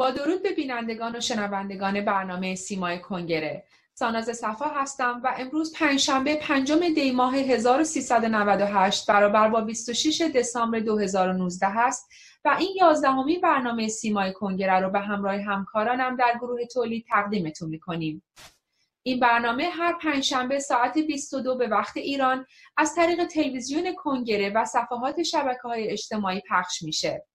با درود به بینندگان و شنوندگان برنامه سیمای کنگره ساناز صفا هستم و امروز پنجشنبه پنجم دی ماه 1398 برابر با 26 دسامبر 2019 است و این یازدهمی برنامه سیمای کنگره رو به همراه همکارانم در گروه تولید تقدیمتون می‌کنیم. این برنامه هر پنجشنبه ساعت 22 به وقت ایران از طریق تلویزیون کنگره و صفحات شبکه های اجتماعی پخش میشه.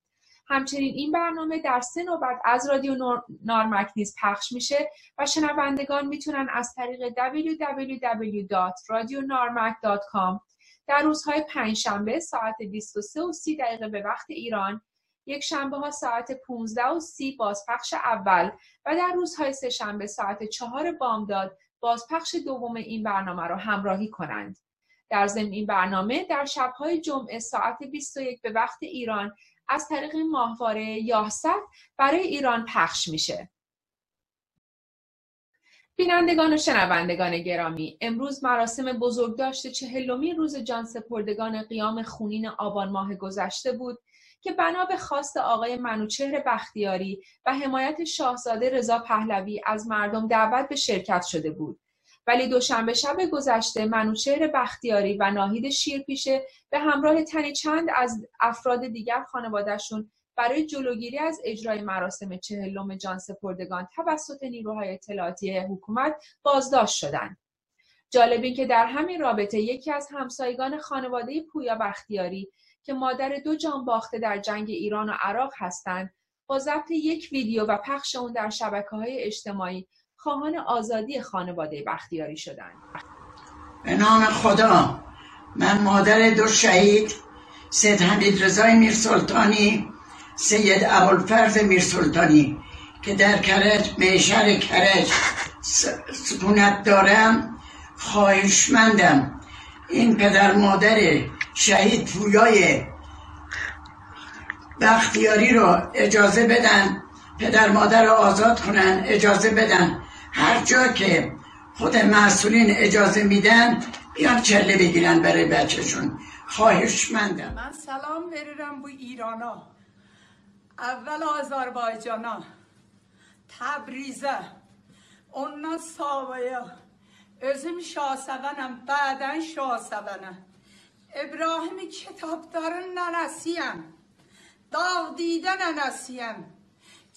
همچنین این برنامه در سه نوبت از رادیو نارمک نیز پخش میشه و شنوندگان می‌تونن از طریق www.radionarmak.com در روزهای پنجشنبه ساعت 23 و 30 دقیقه به وقت ایران یک شنبه ها ساعت 15 و 30 بازپخش اول و در روزهای سه شنبه ساعت 4 بامداد بازپخش دوم این برنامه را همراهی کنند. در ضمن این برنامه در شبهای جمعه ساعت 21 به وقت ایران از طریق ماهواره یاست برای ایران پخش میشه. بینندگان و شنوندگان گرامی امروز مراسم بزرگداشت چهلمین روز جان سپردگان قیام خونین آبان ماه گذشته بود که بنا به خواست آقای منوچهر بختیاری و حمایت شاهزاده رضا پهلوی از مردم دعوت به شرکت شده بود ولی دوشنبه شب گذشته منوچهر بختیاری و ناهید شیرپیشه به همراه تنی چند از افراد دیگر خانوادهشون برای جلوگیری از اجرای مراسم چهلم جان سپردگان توسط نیروهای اطلاعاتی حکومت بازداشت شدند. جالب این که در همین رابطه یکی از همسایگان خانواده پویا بختیاری که مادر دو جان باخته در جنگ ایران و عراق هستند با ضبط یک ویدیو و پخش اون در شبکه های اجتماعی خواهان آزادی خانواده بختیاری شدند. به نام خدا من مادر دو شهید سید حمید رضای میر سلطانی سید ابوالفرد میر سلطانی که در کرج میشر کرج سکونت دارم خواهشمندم. این پدر مادر شهید پویای بختیاری رو اجازه بدن پدر مادر رو آزاد کنن اجازه بدن. هر جا که خود مسئولین اجازه میدن بیان چله بگیرن برای بچهشون. خواهشمندم. من سلام بریرم بو ایرانا. اول آذربایجانا. تبریزه. اوننا ساویا özüm şahsəvənəm, بعدن şahsəvənəm. ابراهیم کتابدار ننسیم داغ دیده nənəsiyəm.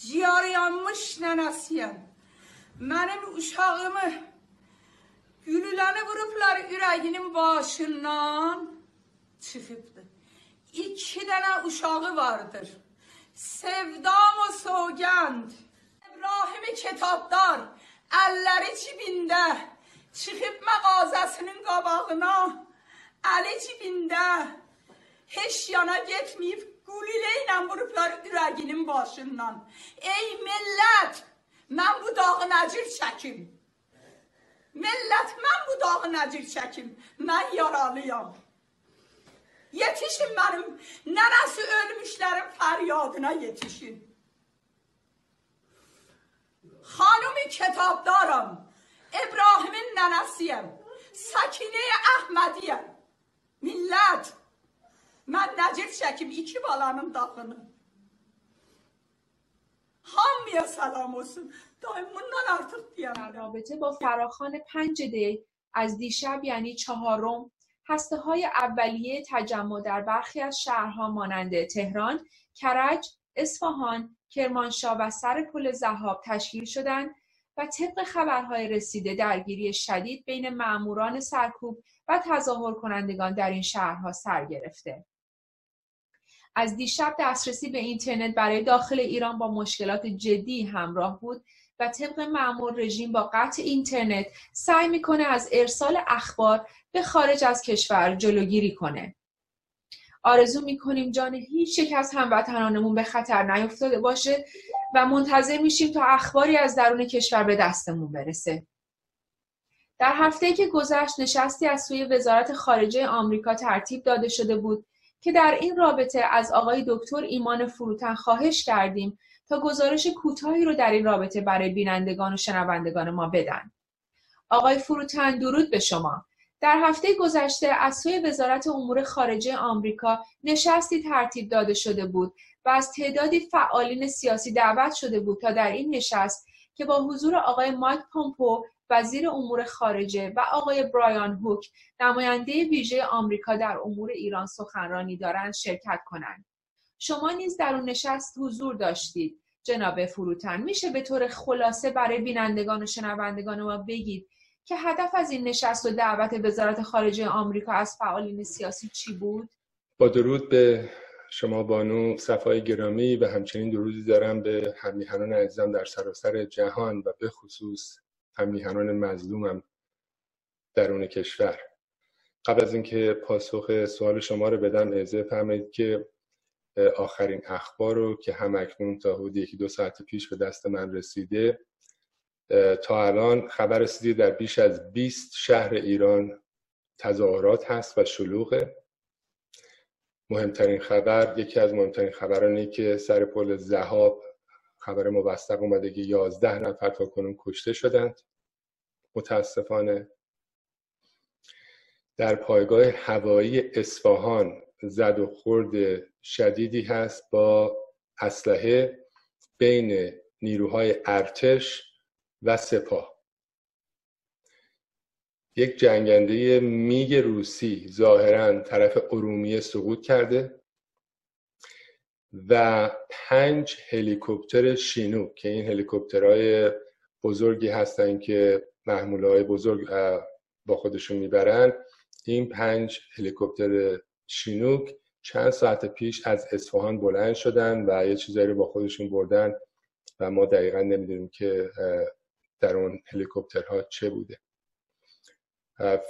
Ciğaryanmış nənəsiyəm. Benim uşağımı gülülerini vuruplar yüreğinin başından çıkıbdı. İki tane uşağı vardır. Sevdam o sogend. İbrahim'i kitapdar, elleri cibinde. Çıkıp mağazasının qabağına, eli cibinde. Heç yana getmeyip gulileyle vuruplar yüreğinin başından. Ey millet! Mən bu dağı nəcir çəkim. Millət, mən bu dağı nəcir çəkim. Mən yaralıyam. Yetişin mənim nənəsi ölmüşlərin fəryadına yetişin. Xanumi kitabdaram. İbrahimin nənəsiyəm. Sakine Əhmədiyəm. Millət, mən nəcir çəkim iki balanın dağını. Hamıya سلام olsun. bundan artıq در رابطه با فراخان پنج دی از دیشب یعنی چهارم هسته های اولیه تجمع در برخی از شهرها مانند تهران، کرج، اصفهان، کرمانشاه و سر پل زهاب تشکیل شدند و طبق خبرهای رسیده درگیری شدید بین ماموران سرکوب و تظاهر کنندگان در این شهرها سر گرفته. از دیشب دسترسی به اینترنت برای داخل ایران با مشکلات جدی همراه بود و طبق معمول رژیم با قطع اینترنت سعی می‌کنه از ارسال اخبار به خارج از کشور جلوگیری کنه. آرزو می‌کنیم جان هیچ یک از هموطنانمون به خطر نیفتاده باشه و منتظر میشیم تا اخباری از درون کشور به دستمون برسه. در هفته که گذشت نشستی از سوی وزارت خارجه آمریکا ترتیب داده شده بود که در این رابطه از آقای دکتر ایمان فروتن خواهش کردیم تا گزارش کوتاهی رو در این رابطه برای بینندگان و شنوندگان ما بدن. آقای فروتن درود به شما. در هفته گذشته از سوی وزارت امور خارجه آمریکا نشستی ترتیب داده شده بود و از تعدادی فعالین سیاسی دعوت شده بود تا در این نشست که با حضور آقای مایک پومپو وزیر امور خارجه و آقای برایان هوک نماینده ویژه آمریکا در امور ایران سخنرانی دارند شرکت کنند شما نیز در اون نشست حضور داشتید جناب فروتن میشه به طور خلاصه برای بینندگان و شنوندگان ما بگید که هدف از این نشست و دعوت وزارت خارجه آمریکا از فعالین سیاسی چی بود؟ با درود به شما بانو صفای گرامی و همچنین درودی دارم به همیهنان عزیزم در سراسر جهان و به خصوص همیهنان مظلومم درون کشور. قبل از اینکه پاسخ سوال شما رو بدم اعزه فرمایید که آخرین اخبار رو که هم اکنون تا حدود یکی دو ساعت پیش به دست من رسیده تا الان خبر رسیده در بیش از 20 شهر ایران تظاهرات هست و شلوغه. مهمترین خبر یکی از مهمترین خبرانی که سر پل زهاب خبر موثق اومده که 11 نفر تا کنون کشته شدند. متاسفانه در پایگاه هوایی اصفهان زد و خورد شدیدی هست با اسلحه بین نیروهای ارتش و سپاه. یک جنگنده میگ روسی ظاهرا طرف ارومیه سقوط کرده. و پنج هلیکوپتر شینو که این هلیکوپترهای بزرگی هستن که محموله های بزرگ با خودشون می‌برن. این پنج هلیکوپتر شینوک چند ساعت پیش از اصفهان بلند شدن و یه چیزایی رو با خودشون بردن و ما دقیقا نمی‌دونیم که در اون هلیکوپترها چه بوده.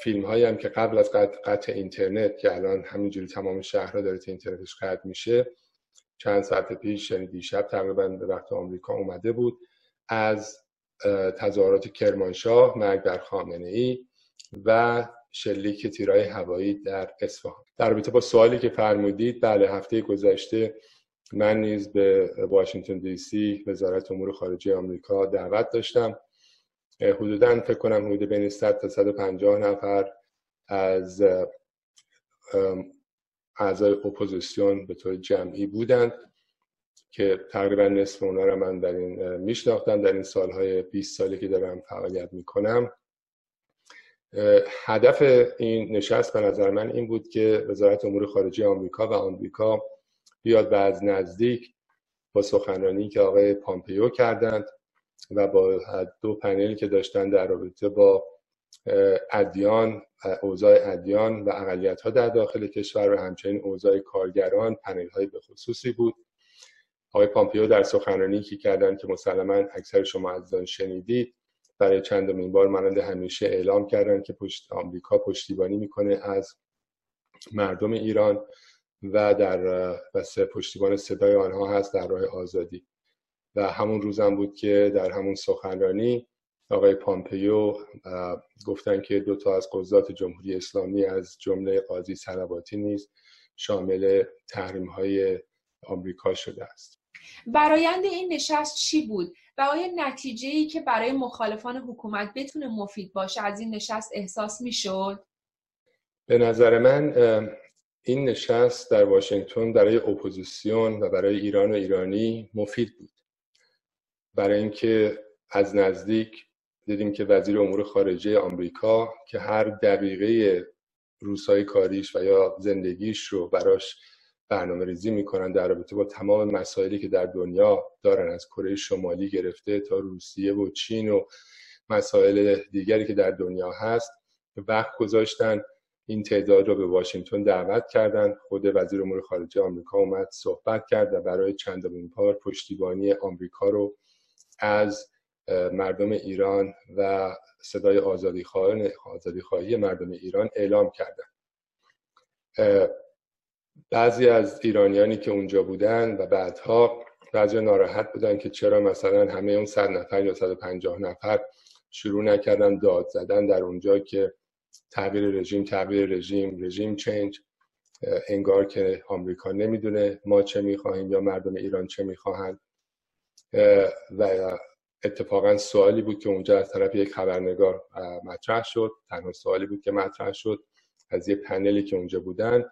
فیلم هایی هم که قبل از قطع, اینترنت که الان همینجوری تمام شهرها داره اینترنتش قطع میشه چند ساعت پیش یعنی دیشب تقریبا به وقت آمریکا اومده بود از تظاهرات کرمانشاه مرگ بر خامنه ای و شلیک تیرای هوایی در اصفهان. در رابطه با سوالی که فرمودید بله هفته گذشته من نیز به واشنگتن دی سی وزارت امور خارجه آمریکا دعوت داشتم. حدودا فکر کنم حدود بین 100 تا 150 نفر از اعضای اپوزیسیون به طور جمعی بودند که تقریبا نصف اونا رو من در این میشناختم. در این سالهای 20 سالی که دارم فعالیت می‌کنم. هدف این نشست به نظر من این بود که وزارت امور خارجه آمریکا و آمریکا بیاد و از نزدیک با سخنرانی که آقای پامپیو کردند و با دو پنلی که داشتن در رابطه با ادیان اوضاع ادیان و اقلیت ها در داخل کشور و همچنین اوضاع کارگران پنل های به خصوصی بود. آقای پامپیو در سخنرانی که کردن که مسلما اکثر شما از شنیدید برای چندمین بار مانند همیشه اعلام کردن که پشت آمریکا پشتیبانی می‌کنه از مردم ایران و در و پشتیبان صدای آنها هست در راه آزادی. و همون روزم بود که در همون سخنرانی آقای پامپیو گفتن که دو تا از قضات جمهوری اسلامی از جمله قاضی سلواتی نیز شامل تحریم های آمریکا شده است. برایند این نشست چی بود؟ و آیا نتیجه ای که برای مخالفان حکومت بتونه مفید باشه از این نشست احساس می‌شد؟ به نظر من این نشست در واشنگتن برای اپوزیسیون و برای ایران و ایرانی مفید بود. برای اینکه از نزدیک دیدیم که وزیر امور خارجه آمریکا که هر دقیقه روزهای کاریش و یا زندگیش رو براش برنامه ریزی می‌کنن در رابطه با تمام مسائلی که در دنیا دارن از کره شمالی گرفته تا روسیه و چین و مسائل دیگری که در دنیا هست وقت گذاشتن این تعداد رو به واشنگتن دعوت کردن. خود وزیر امور خارجه آمریکا اومد صحبت کرد و برای چندمین بار پشتیبانی آمریکا رو از مردم ایران و صدای آزادی, آزادی خواهی مردم ایران اعلام کردن بعضی از ایرانیانی که اونجا بودن و بعدها بعضی ناراحت بودن که چرا مثلا همه اون صد نفر یا 150 نفر شروع نکردن داد زدن در اونجا که تغییر رژیم تغییر رژیم رژیم چنج انگار که آمریکا نمی‌دونه ما چه می‌خواهیم یا مردم ایران چه می‌خواهند. و اتفاقا سوالی بود که اونجا از طرف یک خبرنگار مطرح شد. تنها سوالی بود که مطرح شد از یه پنلی که اونجا بودن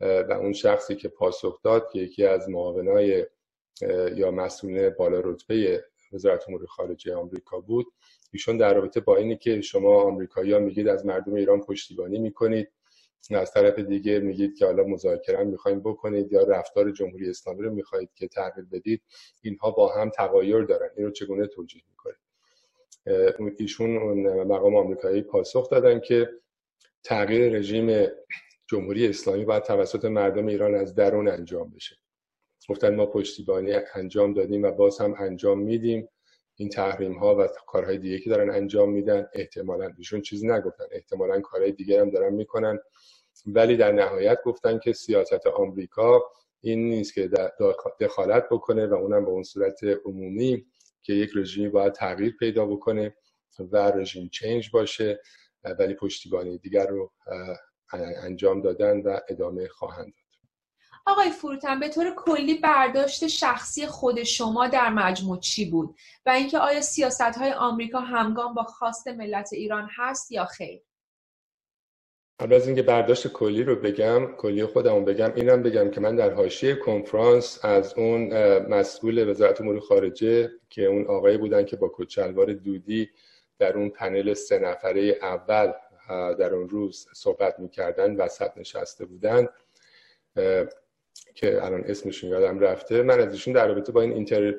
و اون شخصی که پاسخ داد که یکی از معاونای یا مسئولین بالا رتبه وزارت امور خارجه آمریکا بود. ایشون در رابطه با اینی که شما آمریکایی‌ها میگید از مردم ایران پشتیبانی می‌کنید. از طرف دیگه میگید که حالا مذاکره می‌خوایم بکنید یا رفتار جمهوری اسلامی رو می‌خواهید که تغییر بدید اینها با هم تغایر دارن. این رو چگونه توجیه می‌کنید؟ ایشون مقام آمریکایی پاسخ دادن که تغییر رژیم جمهوری اسلامی باید توسط مردم ایران از درون انجام بشه. گفتن ما پشتیبانی انجام دادیم و باز هم انجام میدیم. این تحریم ها و کارهای دیگه که دارن انجام میدن احتمالا ایشون چیزی نگفتن احتمالا کارهای دیگه هم دارن می‌کنن. ولی در نهایت گفتن که سیاست آمریکا این نیست که دخالت بکنه و اونم به اون صورت عمومی که یک رژیمی باید تغییر پیدا بکنه و رژیم چینج باشه ولی پشتیبانی دیگر رو انجام دادن و ادامه خواهند داد. آقای فروتن به طور کلی برداشت شخصی خود شما در مجموع چی بود؟ و اینکه آیا سیاست های آمریکا همگام با خواست ملت ایران هست یا خیر؟ قبل از اینکه برداشت کلی رو بگم کلی خودمون بگم اینم بگم که من در حاشیه کنفرانس از اون مسئول وزارت امور خارجه که اون آقای بودن که با کچلوار دودی در اون پنل سه نفره اول در اون روز صحبت می‌کردن وسط نشسته بودن که الان اسمشون یادم رفته. من از ایشون در رابطه با این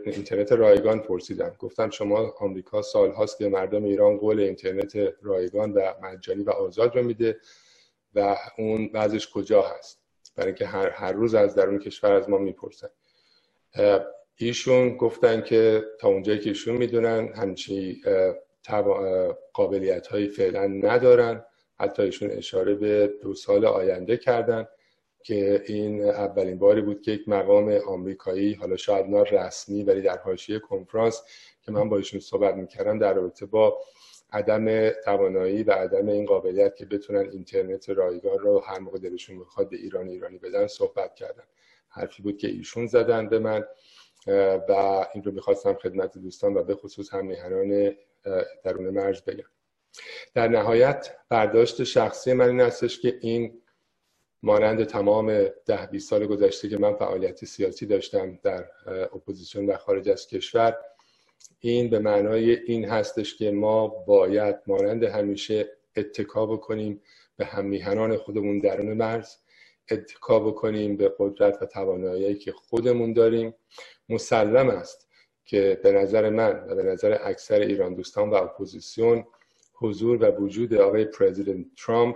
اینترنت رایگان پرسیدم. گفتم شما آمریکا سال هاست که مردم ایران قول اینترنت رایگان و مجانی و آزاد رو میده و اون بعضش کجا هست؟ برای اینکه هر, هر روز از درون کشور از ما می‌پرسن. ایشون گفتن که تا اونجایی که ایشون می‌دونن همچی قابلیت هایی فعلا ندارن. حتی ایشون اشاره به دو سال آینده کردن. که این اولین باری بود که یک مقام آمریکایی حالا شاید نه رسمی ولی در حاشیه کنفرانس که من با ایشون صحبت می‌کردم در رابطه با عدم توانایی و عدم این قابلیت که بتونن اینترنت رایگان رو هر موقع دلشون می‌خواد به ایران ایرانی بدن صحبت کردن. حرفی بود که ایشون زدن به من و این رو می‌خواستم خدمت دوستان و به خصوص هم میهنان درون مرز بگم. در نهایت برداشت شخصی من این هستش که این مانند تمام ده 20 سال گذشته که من فعالیت سیاسی داشتم در اپوزیسیون در خارج از کشور این به معنای این هستش که ما باید مانند همیشه اتکا بکنیم به هممیهنان خودمون درون مرز اتکا بکنیم به قدرت و توانایی که خودمون داریم. مسلم است که به نظر من و به نظر اکثر ایران دوستان و اپوزیسیون حضور و وجود آقای پرزیدنت ترامپ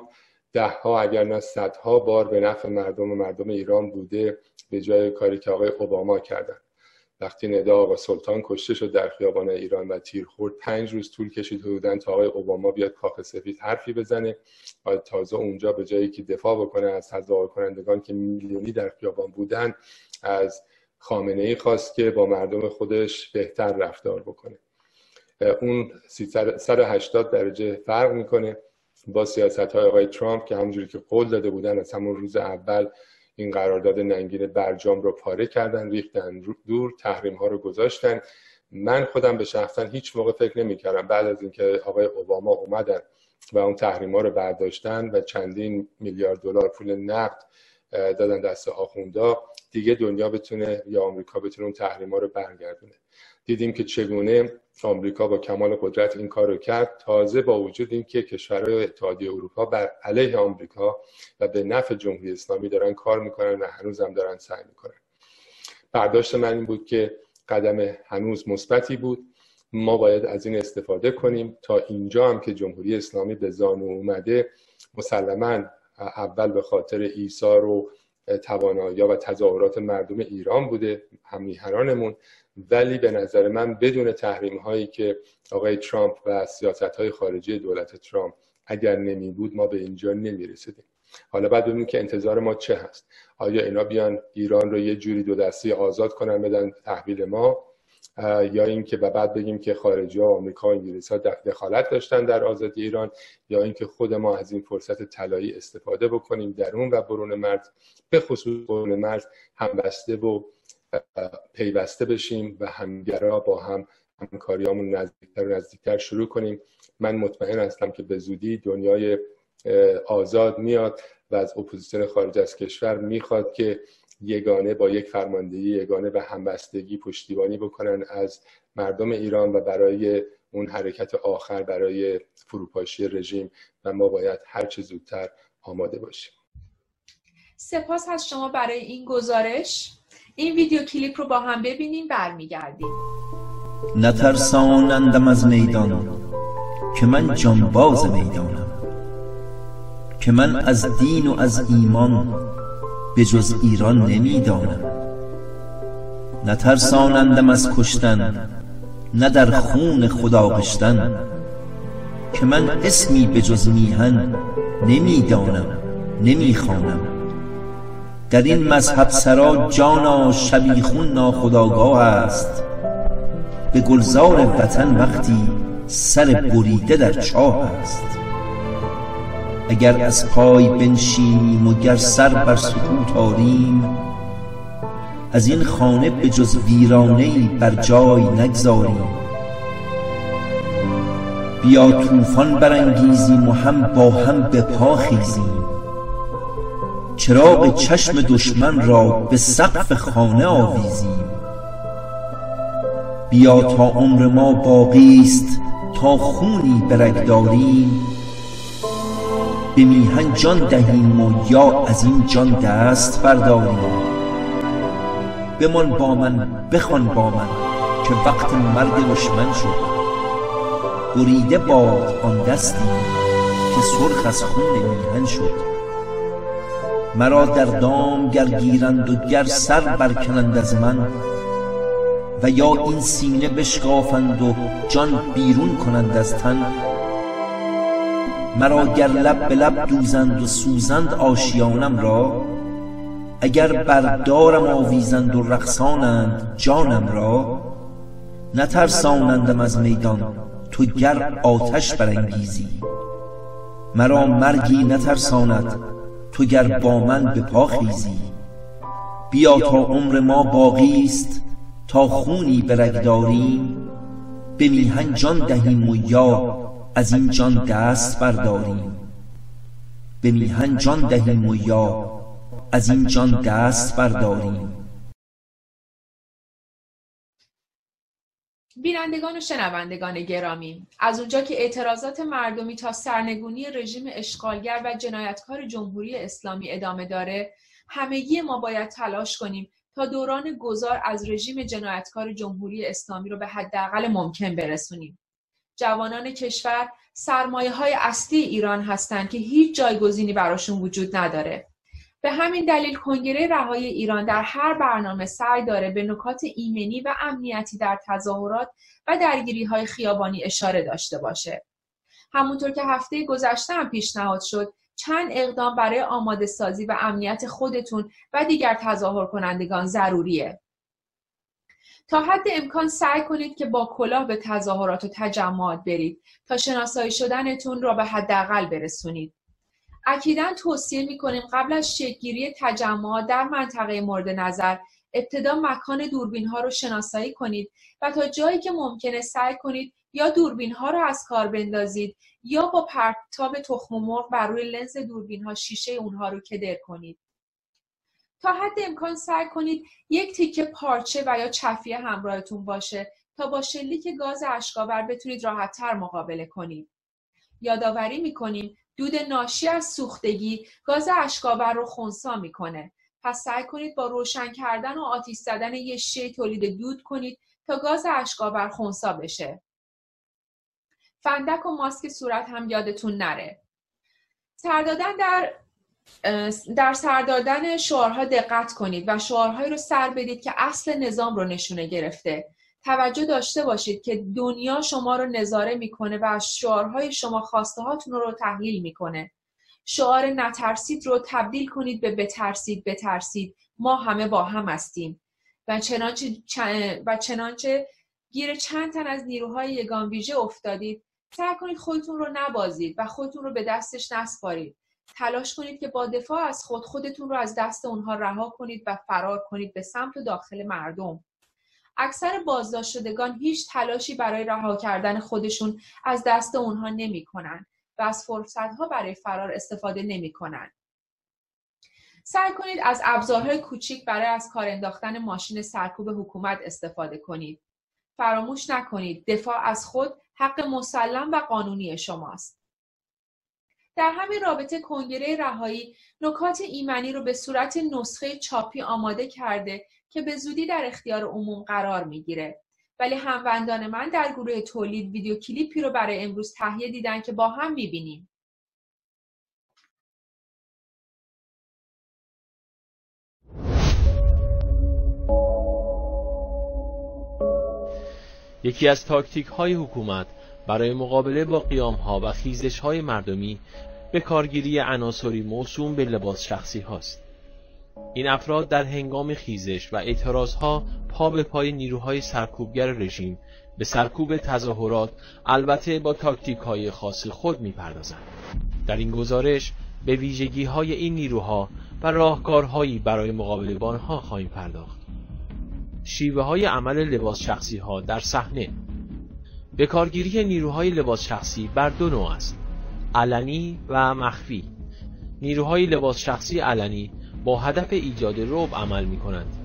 ده ها اگر نه صدها بار به نفع مردم و مردم ایران بوده به جای کاری که آقای اوباما کردن. وقتی ندا آقا سلطان کشته شد در خیابان ایران و تیر خورد پنج روز طول کشید حدودا تا آقای اوباما بیاد کاخ سفید حرفی بزنه و تازه اونجا به جایی که دفاع بکنه از تظاهر کنندگان که میلیونی در خیابان بودن از خامنه ای خواست که با مردم خودش بهتر رفتار بکنه. اون 180 درجه فرق می‌کنه. با سیاست های آقای ترامپ که همونجوری که قول داده بودن از همون روز اول این قرارداد ننگین برجام رو پاره کردن ریختن دور تحریم ها رو گذاشتن. من خودم به شخصا هیچ موقع فکر نمی کردم بعد از اینکه آقای اوباما اومدن و اون تحریم ها رو برداشتن و چندین میلیارد دلار پول نقد دادن دست آخوندا دیگه دنیا بتونه یا آمریکا بتونه اون تحریم ها رو برگردونه. دیدیم که چگونه آمریکا با کمال قدرت این کار کرد تازه با وجود اینکه کشورهای اتحادیه اروپا بر علیه آمریکا و به نفع جمهوری اسلامی دارن کار می‌کنن و هنوز هم دارن سعی می‌کنن. برداشت من این بود که قدم هنوز مثبتی بود. ما باید از این استفاده کنیم. تا اینجا هم که جمهوری اسلامی به زانو اومده مسلما اول به خاطر ایثار و توانایی و تظاهرات مردم ایران بوده همیهنانمون ولی به نظر من بدون تحریم هایی که آقای ترامپ و سیاست های خارجی دولت ترامپ اگر نمی بود ما به اینجا نمی رسیدیم حالا بعد ببینیم که انتظار ما چه هست. آیا اینا بیان ایران رو یه جوری دو دستی آزاد کنن بدن تحویل ما؟ یا اینکه و بعد بگیم که خارجی ها آمریکا و انگلیس ها دخالت داشتن در آزادی ایران یا اینکه خود ما از این فرصت طلایی استفاده بکنیم درون و برون مرز به خصوص برون مرز همبسته و پیوسته بشیم و همگرا با هم همکاریامون نزدیکتر و نزدیکتر شروع کنیم. من مطمئن هستم که به زودی دنیای آزاد میاد و از اپوزیسیون خارج از کشور می‌خواد که یگانه با یک فرماندهی یگانه و همبستگی پشتیبانی بکنن از مردم ایران و برای اون حرکت آخر برای فروپاشی رژیم. و ما باید هر چه زودتر آماده باشیم. سپاس از شما برای این گزارش. این ویدیو کلیپ رو با هم ببینیم برمیگردیم. نترسانندم از میدان که من جانباز می‌دانم که من از دین و از ایمان به جز ایران نمی‌دانم. نترسانندم از کشتن نه در خون خدا قشتن که من اسمی به جز میهن نمی‌دانم نمی‌خوانم. در این مذهب سرا جانا شبیخون ناخداگاه است. به گلزار وطن وقتی سر بریده در چاه است. اگر از پای بنشینیم و گر سر بر سکوت آریم از این خانه به جز ویرانه بر جای نگذاریم. بیا طوفان برانگیزیم و هم با هم به پا خیزیم. چراغ چشم دشمن را به سقف خانه آویزیم. بیا تا عمر ما باقی است تا خونی به رگ داریم. به میهن جان دهیم و یا از این جان دست برداریم. بمان با من بخوان با من که وقت مرگ دشمن شد. بریده باد آن دستی که سرخ از خون میهن شد. مرا در دام گر گیرند و گر سر برکنند از من و یا این سینه بشکافند و جان بیرون کنند از تن مرا گر لب به لب دوزند و سوزند آشیانم را اگر بردارم آویزند و رقصانند جانم را نترسانندم از میدان تو گر آتش برانگیزی. مرا مرگی نترساند. تو گر با من به پا خیزی. بیا تا عمر ما باقی است تا خونی به رگ داریم. به میهن جان دهیم و یا از این جان دست برداریم. به میهن جان دهیم و یا از این جان دست برداریم. بینندگان و شنوندگان گرامی از اونجا که اعتراضات مردمی تا سرنگونی رژیم اشغالگر و جنایتکار جمهوری اسلامی ادامه داره همگی ما باید تلاش کنیم تا دوران گذار از رژیم جنایتکار جمهوری اسلامی رو به حداقل ممکن برسونیم. جوانان کشور سرمایه های اصلی ایران هستند که هیچ جایگزینی براشون وجود نداره. به همین دلیل کنگره رهایی ایران در هر برنامه سعی داره به نکات ایمنی و امنیتی در تظاهرات و درگیری های خیابانی اشاره داشته باشه. همونطور که هفته گذشته هم پیشنهاد شد چند اقدام برای آماده سازی و امنیت خودتون و دیگر تظاهر کنندگان ضروریه. تا حد امکان سعی کنید که با کلاه به تظاهرات و تجمعات برید تا شناسایی شدنتون را به حداقل برسونید. اکیدا توصیه می‌کنیم قبل از شکلگیری تجمعات در منطقه مورد نظر ابتدا مکان دوربین ها رو شناسایی کنید و تا جایی که ممکنه سعی کنید یا دوربین ها رو از کار بندازید یا با پرتاب تخم مرغ بر روی لنز دوربین ها شیشه اونها رو کدر کنید. تا حد امکان سعی کنید یک تیکه پارچه و یا چفیه همراهتون باشه تا با شلیک گاز اشکاور بتونید راحتتر مقابله کنید. یادآوری می‌کنیم دود ناشی از سوختگی گاز اشکاور رو خونسا می‌کنه. پس سعی کنید با روشن کردن و آتیش زدن یه شی تولید دود کنید تا گاز اشکاور خونسا بشه. فندک و ماسک صورت هم یادتون نره. سردادن در در سردادن شعارها دقت کنید و شعارهایی رو سر بدید که اصل نظام رو نشونه گرفته. توجه داشته باشید که دنیا شما رو نظاره می‌کنه و از شعارهای شما خواسته هاتون رو تحلیل می‌کنه. شعار نترسید رو تبدیل کنید به بترسید بترسید. ما همه با هم هستیم. و چنانچه, و چنانچه گیر چند تن از نیروهای یگان ویژه افتادید سعی کنید خودتون رو نبازید و خودتون رو به دستش نسپارید. تلاش کنید که با دفاع از خود خودتون رو از دست اونها رها کنید و فرار کنید به سمت داخل مردم. اکثر بازداشت شدگان هیچ تلاشی برای رها کردن خودشون از دست اونها نمی کنن و از فرصت ها برای فرار استفاده نمی کنن. سعی کنید از ابزارهای کوچیک برای از کار انداختن ماشین سرکوب حکومت استفاده کنید. فراموش نکنید دفاع از خود حق مسلم و قانونی شماست. در همین رابطه کنگره رهایی نکات ایمنی رو به صورت نسخه چاپی آماده کرده که به زودی در اختیار عموم قرار می‌گیره. ولی هموندان من در گروه تولید ویدیو کلیپی رو برای امروز تهیه دیدن که با هم می‌بینیم. یکی از تاکتیک های حکومت برای مقابله با قیام ها و خیزش های مردمی به کارگیری عناصری موسوم به لباس شخصی هاست. این افراد در هنگام خیزش و اعتراض ها پا به پای نیروهای سرکوبگر رژیم به سرکوب تظاهرات البته با تاکتیک های خاص خود می‌پردازند. در این گزارش به ویژگی های این نیروها و راهکارهایی برای مقابله با آنها خواهیم پرداخت. شیوه های عمل لباس شخصی ها در صحنه به کارگیری نیروهای لباس شخصی بر دو نوع است علنی و مخفی نیروهای لباس شخصی علنی با هدف ایجاد رعب عمل می کنند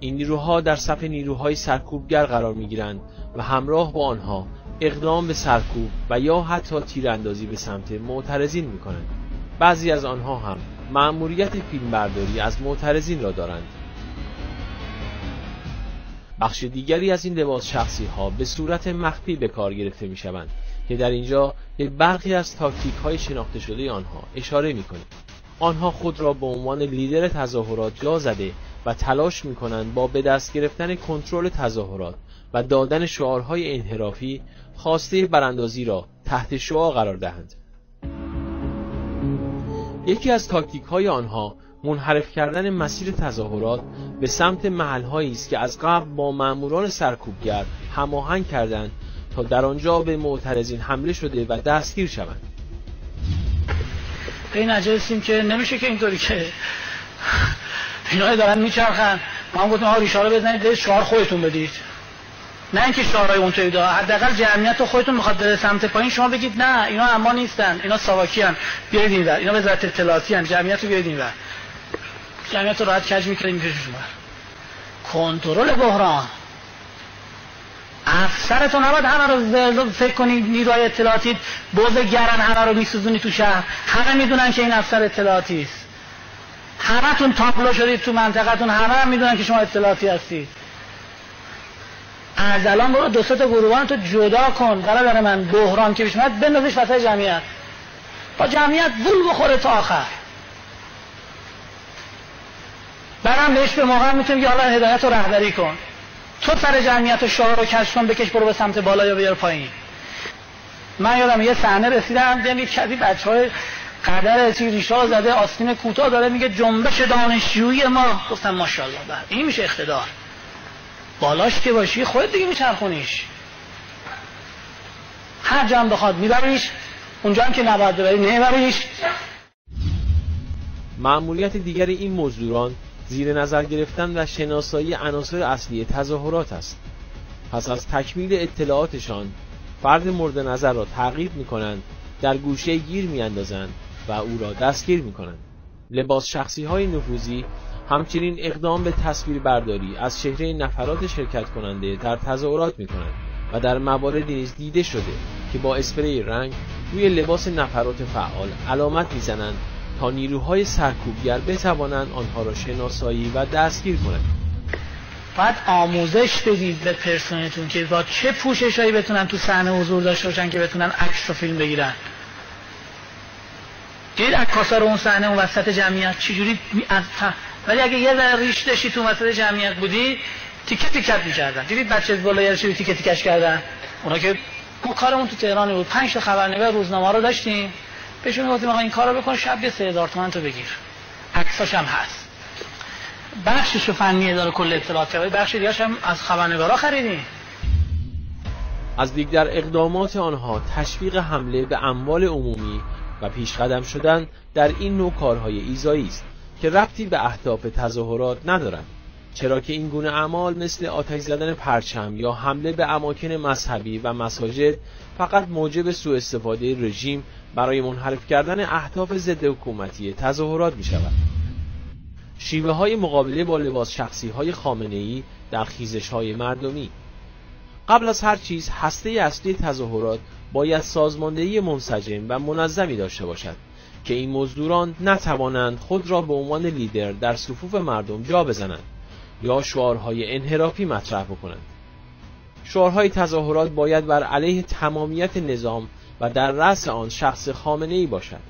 این نیروها در صف نیروهای سرکوبگر قرار می گیرند و همراه با آنها اقدام به سرکوب و یا حتی تیراندازی به سمت معترضین می کنند بعضی از آنها هم مأموریت فیلمبرداری از معترضین را دارند. بخش دیگری از این لباس شخصی ها به صورت مخفی به کار گرفته می شوند که در اینجا یک برخی از تاکتیک های شناخته شده آنها اشاره می کنیم. آنها خود را به عنوان لیدر تظاهرات جا زده و تلاش می کنند با به دست گرفتن کنترل تظاهرات و دادن شعارهای انحرافی خواسته براندازی را تحت شعا قرار دهند. یکی از تاکتیک های آنها منحرف کردن مسیر تظاهرات به سمت محلهایی است که از قبل با ماموران سرکوبگر هماهنگ کردند تا در آنجا به معترضین حمله شده و دستگیر شوند به این نجستیم که نمیشه که اینطوری که اینا دارن میچرخن. ما هم گفتم ها رو بزنید شعار خودتون بدید. نه اینکه شعارهای اونطوری داره حداقل جمعیت رو خودتون می‌خواد به سمت پایین شما بگید نه اینا اما نیستن اینا ساواکی هن. بیارید این اینا وزارت اطلاعاتی هن. جمعیت رو بیارید این جمعیت رو راحت کج می‌کنیم می‌کشیم کنترل بحران. افسرتو نباید همه رو فکر کنید نیروهای اطلاعاتی. بوز گرن همه رو میسوزونی تو شهر. همه می‌دونن که این افسر اطلاعاتی است. همه تون تابلو شدید تو منطقتون. همه هم می‌دونن که شما اطلاعاتی هستید. از الان برو دو تا گروهان تو جدا کن. برای من بحران که بشمد بندازش وسط جمعیت. با جمعیت بول بخوره تا آخر. برم بهش به موقع می‌تونیم که حالا هدایت رو رهبری کن. تو سر جمعیت شاه رو کش کن بکش برو به سمت بالا یا بیار پایین. من یادم یه صحنه رسیدم دیدم کسی بچه های قدر ریشا زده آستین کوتاه داره میگه جنبش دانشجویی ما. گفتم ماشاءالله بر این میشه اقتدار. بالاش که باشی خود دیگه میچرخونیش. هر جا بخواد میبریش اونجا هم که نباید ببری نمیبریش. معمولیت دیگر این مزدوران زیر نظر گرفتن و شناسایی عناصر اصلی تظاهرات است. پس از تکمیل اطلاعاتشان فرد مورد نظر را تعقیب می کنند در گوشه گیر می اندازند و او را دستگیر می کنند لباس شخصی های نفوذی همچنین اقدام به تصویر برداری از چهره نفرات شرکت کننده در تظاهرات می کنند و در مواردی نیز دیده شده که با اسپری رنگ روی لباس نفرات فعال علامت می‌زنند تا نیروهای سرکوبگر بتوانند آنها را شناسایی و دستگیر کنند. باید آموزش بدید به پرسنلتون که با چه پوشش هایی بتونن تو صحنه حضور داشته باشن که بتونن عکس و فیلم بگیرن. دید عکاسا رو اون صحنه اون وسط جمعیت. چجوری از ولی اگه یه ذره ریش داشتی تو وسط جمعیت بودی تیکه تیکت می‌کردن. دیدید بچه بالای رو تیکه تیکش کردن؟ اونا که ما کارمون تو تهران بود. پنج تا خبرنگار روزنامه رو داشتیم. بهشون گفتیم آقا این کارو بکن شب یه سه هزار تومن تو بگیر. عکساش هم هست. بخشش رو فنی داره کل اطلاعات بخش دیگه هم از خبرنگارا خریدیم. از دیگر اقدامات آنها تشویق حمله به اموال عمومی و پیش قدم شدن در این نوع کارهای ایزایی است که ربطی به اهداف تظاهرات ندارند. چرا که این گونه اعمال مثل آتش زدن پرچم یا حمله به اماکن مذهبی و مساجد فقط موجب سوء استفاده رژیم برای منحرف کردن اهداف ضد حکومتی تظاهرات می شود شیوه های مقابله با لباس شخصی های خامنه ای در خیزش های مردمی. قبل از هر چیز هسته اصلی تظاهرات باید سازماندهی منسجم و منظمی داشته باشد که این مزدوران نتوانند خود را به عنوان لیدر در صفوف مردم جا بزنند یا شعارهای انحرافی مطرح بکنند. شعارهای تظاهرات باید بر علیه تمامیت نظام و در رأس آن شخص خامنه ای باشد.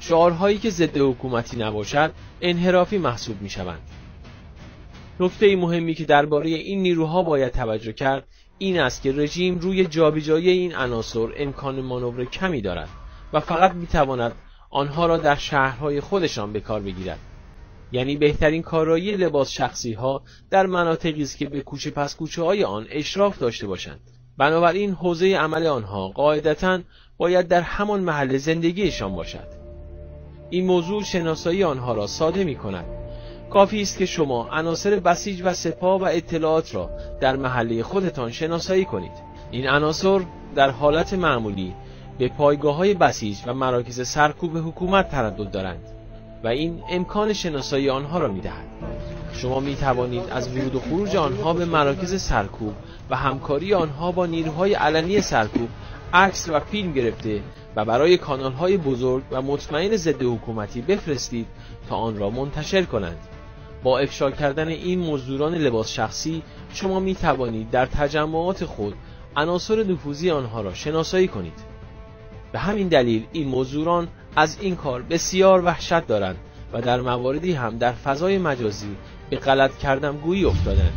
شعارهایی که ضد حکومتی نباشد انحرافی محسوب می شوند نکته مهمی که درباره این نیروها باید توجه کرد این است که رژیم روی جابجایی این عناصر امکان مانور کمی دارد و فقط می تواند آنها را در شهرهای خودشان به کار بگیرد. یعنی بهترین کارایی لباس شخصی ها در مناطقی است که به کوچه پس کوچه های آن اشراف داشته باشند. بنابراین حوزه عمل آنها قاعدتا باید در همان محل زندگیشان باشد. این موضوع شناسایی آنها را ساده می کند. کافی است که شما عناصر بسیج و سپاه و اطلاعات را در محله خودتان شناسایی کنید. این عناصر در حالت معمولی به پایگاه های بسیج و مراکز سرکوب حکومت تردد دارند و این امکان شناسایی آنها را می دهد. شما می توانید از ورود و خروج آنها به مراکز سرکوب و همکاری آنها با نیروهای علنی سرکوب عکس و فیلم گرفته و برای کانال های بزرگ و مطمئن ضد حکومتی بفرستید تا آن را منتشر کنند. با افشا کردن این مزدوران لباس شخصی شما می توانید در تجمعات خود عناصر نفوذی آنها را شناسایی کنید. به همین دلیل این مزدوران از این کار بسیار وحشت دارند و در مواردی هم در فضای مجازی به غلط کردم گویی افتادند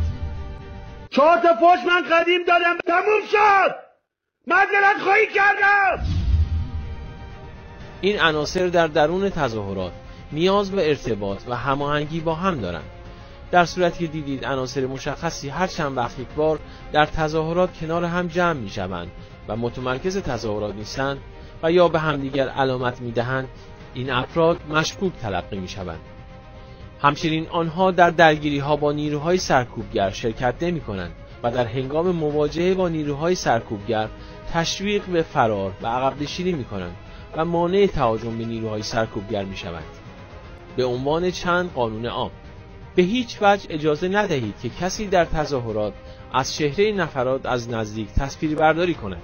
چهار تا پشت من قدیم دادم. تموم شد. مذارت خواهی کردم. این عناصر در درون تظاهرات نیاز به ارتباط و هماهنگی با هم دارند. در صورتی که دیدید عناصر مشخصی هر چند وقت یک بار در تظاهرات کنار هم جمع می شوند و متمرکز تظاهرات نیستند و یا به همدیگر علامت می دهند این افراد مشکوک تلقی می شوند همچنین آنها در درگیری ها با نیروهای سرکوبگر شرکت نمی کنند و در هنگام مواجهه با نیروهای سرکوبگر تشویق به فرار و عقب نشینی می کنند و مانع تهاجم به نیروهای سرکوبگر می شوند. به عنوان چند قانون عام به هیچ وجه اجازه ندهید که کسی در تظاهرات از چهره نفرات از نزدیک تصویر برداری کند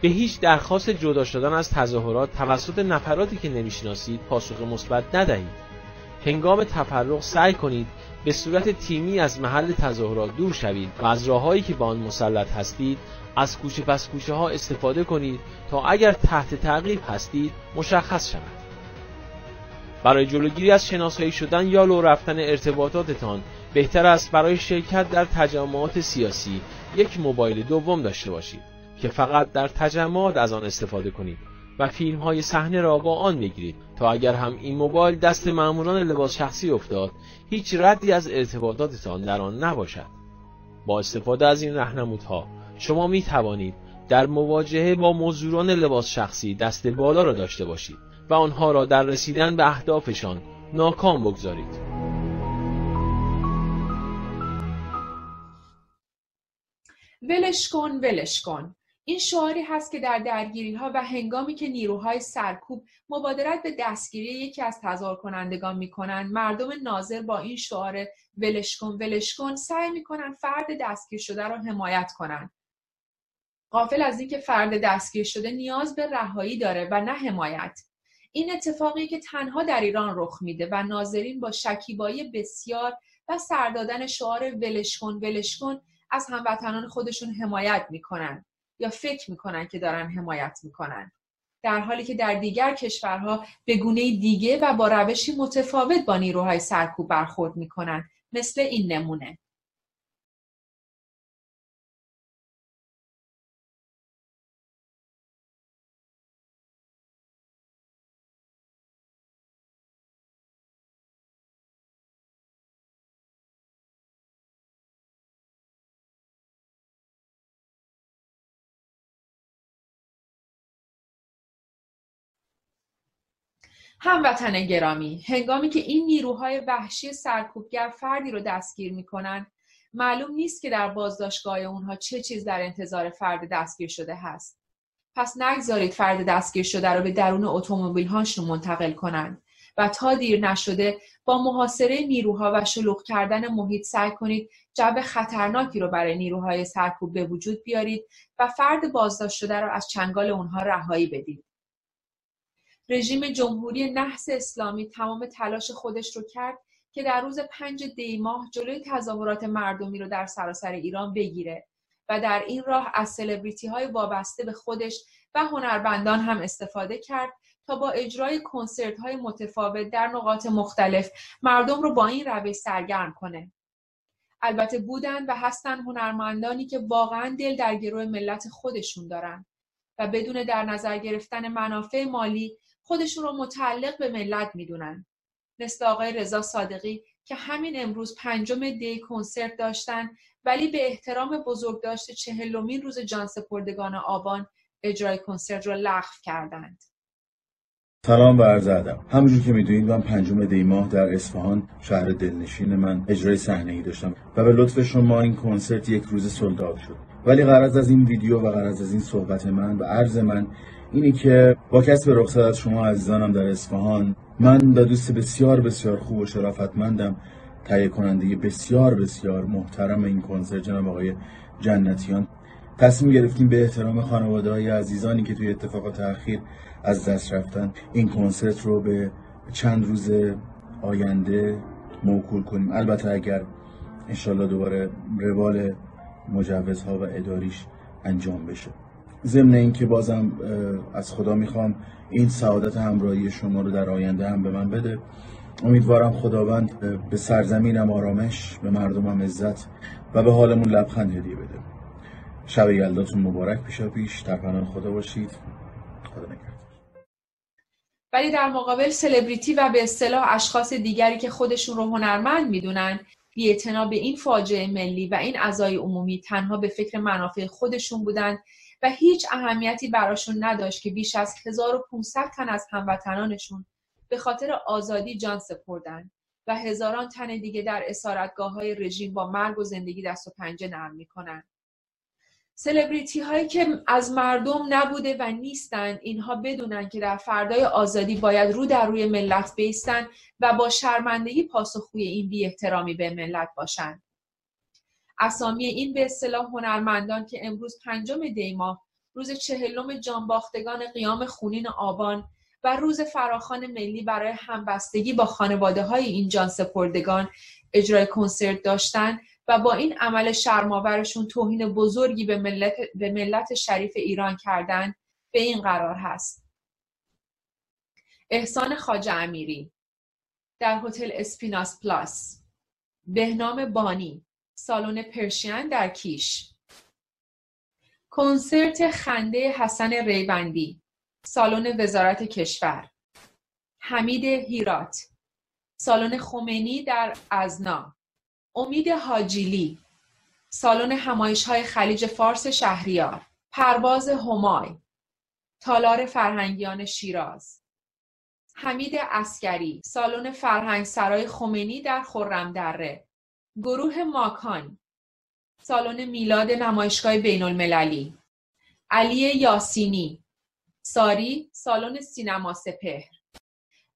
به هیچ درخواست جدا شدن از تظاهرات توسط نفراتی که نمی‌شناسید پاسخ مثبت ندهید هنگام تفرق سعی کنید به صورت تیمی از محل تظاهرات دور شوید و از راههایی که با آن مسلط هستید از کوچه پس کوچه ها استفاده کنید تا اگر تحت تعقیب هستید مشخص شود. برای جلوگیری از شناسایی شدن یا لو رفتن ارتباطاتتان بهتر است برای شرکت در تجمعات سیاسی یک موبایل دوم داشته باشید که فقط در تجمعات از آن استفاده کنید. و فیلم های صحنه را با آن بگیرید تا اگر هم این موبایل دست ماموران لباس شخصی افتاد هیچ ردی از ارتباطاتتان در آن نباشد. با استفاده از این رهنمودها شما می توانید در مواجهه با مزدوران لباس شخصی دست بالا را داشته باشید و آنها را در رسیدن به اهدافشان ناکام بگذارید. ولش کن ولش کن. این شعاری هست که در درگیری ها و هنگامی که نیروهای سرکوب مبادرت به دستگیری یکی از تظاهر کنندگان می‌کنند مردم ناظر با این شعار ولش کن ولش کن سعی می‌کنن فرد دستگیر شده را حمایت کنند. قافل از اینکه فرد دستگیر شده نیاز به رهایی داره و نه حمایت. این اتفاقی که تنها در ایران رخ میده و ناظرین با شکیبایی بسیار و سردادن شعار ولش کن ولش کن از هموطنان خودشون حمایت می‌کنن یا فکر می‌کنن که دارن حمایت می‌کنن. در حالی که در دیگر کشورها به گونه دیگه و با روشی متفاوت با نیروهای سرکوب برخورد می‌کنن. مثل این نمونه. هموطن گرامی هنگامی که این نیروهای وحشی سرکوبگر فردی رو دستگیر می‌کنن معلوم نیست که در بازداشتگاه اونها چه چیز در انتظار فرد دستگیر شده هست پس نگذارید فرد دستگیر شده رو به درون اتومبیل هاشون منتقل کنند و تا دیر نشده با محاصره نیروها و شلوغ کردن محیط سعی کنید جو خطرناکی رو برای نیروهای سرکوب به وجود بیارید و فرد بازداشت شده را از چنگال اونها رهایی بدید. رژیم جمهوری نحس اسلامی تمام تلاش خودش رو کرد که در روز پنج دی ماه جلوی تظاهرات مردمی رو در سراسر ایران بگیره و در این راه از سلبریتی های وابسته به خودش و هنرمندان هم استفاده کرد تا با اجرای کنسرت های متفاوت در نقاط مختلف مردم رو با این روش سرگرم کنه. البته بودن و هستن هنرمندانی که واقعا دل در گروه ملت خودشون دارن و بدون در نظر گرفتن منافع مالی خودشون رو متعلق به ملت می‌دونن. مثل آقای رضا صادقی که همین امروز پنجم دی کنسرت داشتن ولی به احترام بزرگداشت چهلمین روز جان سپردگان آبان اجرای کنسرت را لغو کردند. سلام و عرض ادب همونجور که می‌دونید من پنجم دی ماه در اصفهان شهر دلنشین من اجرای صحنه ای داشتم و به لطف شما این کنسرت یک روز سلداد شد ولی غرض از این ویدیو و غرض از این صحبت من و عرض من اینی که با کسب رخصت از شما عزیزانم در اصفهان من و دوست بسیار بسیار خوب و شرافتمندم. تهیه کننده بسیار بسیار محترم این کنسرت جناب آقای جنتیان. تصمیم گرفتیم به احترام خانواده های عزیزانی که توی اتفاقات اخیر از دست رفتن این کنسرت رو به چند روز آینده موکول کنیم. البته اگر انشالله دوباره روال مجوزها و اداریش انجام بشه. ضمن اینکه بازم از خدا می‌خوام این سعادت همراهی شما رو در آینده هم به من بده. امیدوارم خداوند به سرزمینم آرامش به مردمم عزت و به حالمون لبخند هدیه بده. شب یلداتون مبارک پیشا پیش. در پناه خدا باشید. خدا نگهدار. ولی در مقابل سلبریتی و به اصطلاح اشخاص دیگری که خودشون رو هنرمند می‌دونن بی‌اعتنا به این فاجعه ملی و این عزای عمومی تنها به فکر منافع خودشون بودن. و هیچ اهمیتی براشون نداشت که بیش از 1500 تن از هموطنانشون به خاطر آزادی جان سپردن و هزاران تن دیگه در اسارتگاه های رژیم با مرگ و زندگی دست و پنجه نرم می‌کنن. سلبریتی هایی که از مردم نبوده و نیستن اینها بدونن که در فردای آزادی باید رو در روی ملت بیستن و با شرمندگی پاسخگوی این بی احترامی به ملت باشن. اسامی این به اصطلاح هنرمندان که امروز پنجم دیما روز چهلم جانباختگان قیام خونین آبان و روز فراخان ملی برای همبستگی با خانواده های این جان سپردگان اجرای کنسرت داشتن و با این عمل شرماورشون توهین بزرگی به ملت, به ملت شریف ایران کردن به این قرار هست. احسان خاج امیری در هتل اسپیناس پلاس بهنام بانی سالن پرشین در کیش. کنسرت خنده حسن ریبندی سالن وزارت کشور. حمید هیرات سالن خمینی در ازنا. امید حاجیلی سالن همایش های خلیج فارس شهریار. پرواز همای. تالار فرهنگیان شیراز. حمید اسکری سالن فرهنگ سرای خمینی در خرم دره گروه ماکان سالن میلاد نمایشگاه بین المللی علی یاسینی ساری سالن سینما سپهر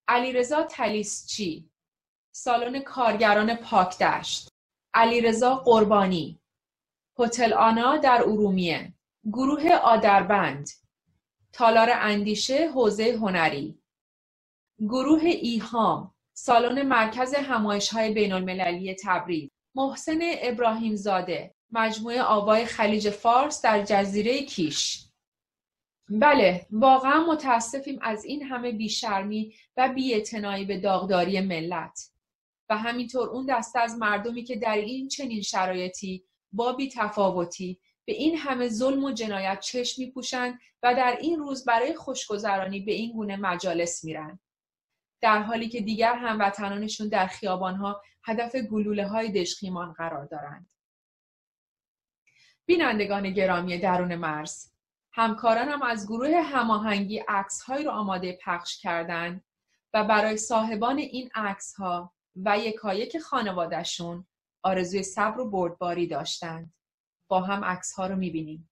علیرضا تلیسچی سالن کارگران پاکدشت علیرضا قربانی هتل آنا در ارومیه گروه آدربند تالار اندیشه حوزه هنری گروه ایهام سالن مرکز همایش های بین المللی تبریز. محسن ابراهیم زاده مجموعه آوای خلیج فارس در جزیره کیش. بله واقعا متاسفیم از این همه بیشرمی و بیاعتنایی به داغداری ملت. و همینطور اون دسته از مردمی که در این چنین شرایطی با بیتفاوتی به این همه ظلم و جنایت چشم میپوشند و در این روز برای خوشگذرانی به این گونه مجالس میرن در حالی که دیگر هموطنانشون در خیابانها هدف گلوله های دشخیمان قرار دارند بینندگان گرامی درون مرز همکارانم از گروه هماهنگی عکسهایی رو آماده پخش کردند و برای صاحبان این عکس ها و یکایک خانوادهشون آرزوی صبر و بردباری داشتند. با هم عکس ها رو می‌بینیم.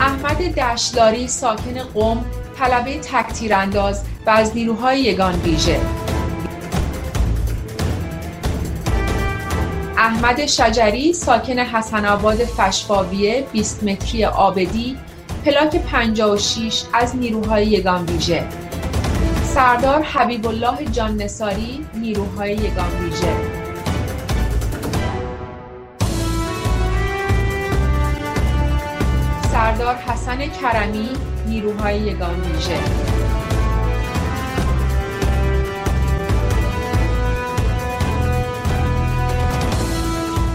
احمد دشداری ساکن قم طلبه تک انداز و از نیروهای یگان ویژه. احمد شجری ساکن حسن آباد فشفاویه 20 متری آبدی پلاک 56 از نیروهای یگان ویژه. سردار حبیب الله جان نساری نیروهای یگان ویژه. سردار حسن کرمی نیروهای یگان ویژه.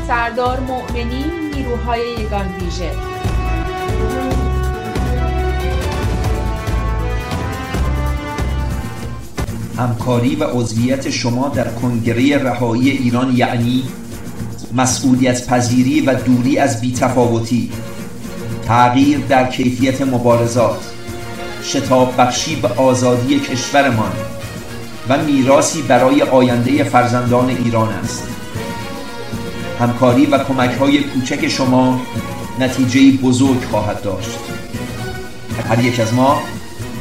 سردار مؤمنی نیروهای یگان ویژه. همکاری و عضویت شما در کنگره رهایی ایران یعنی مسئولیت پذیری و دوری از بیتفاوتی. تغییر در کیفیت مبارزات شتاب بخشی به آزادی کشورمان و میراسی برای آینده فرزندان ایران است. همکاری و کمک های کوچک شما نتیجه بزرگ خواهد داشت. هر یک از ما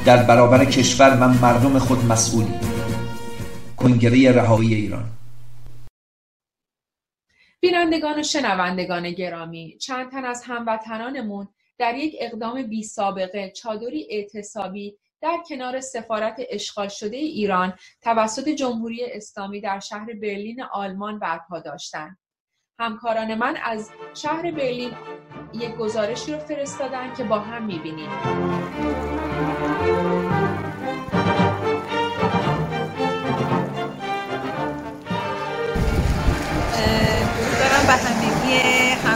در برابر کشور و مردم خود مسئولی. کنگره رهایی ایران. بینندگان و شنوندگان گرامی چند تن از هموطنانمون در یک اقدام بی سابقه چادری اعتصابی در کنار سفارت اشغال شده ایران توسط جمهوری اسلامی در شهر برلین آلمان برپا داشتند. همکاران من از شهر برلین یک گزارشی رو فرستادن که با هم می‌بینیم.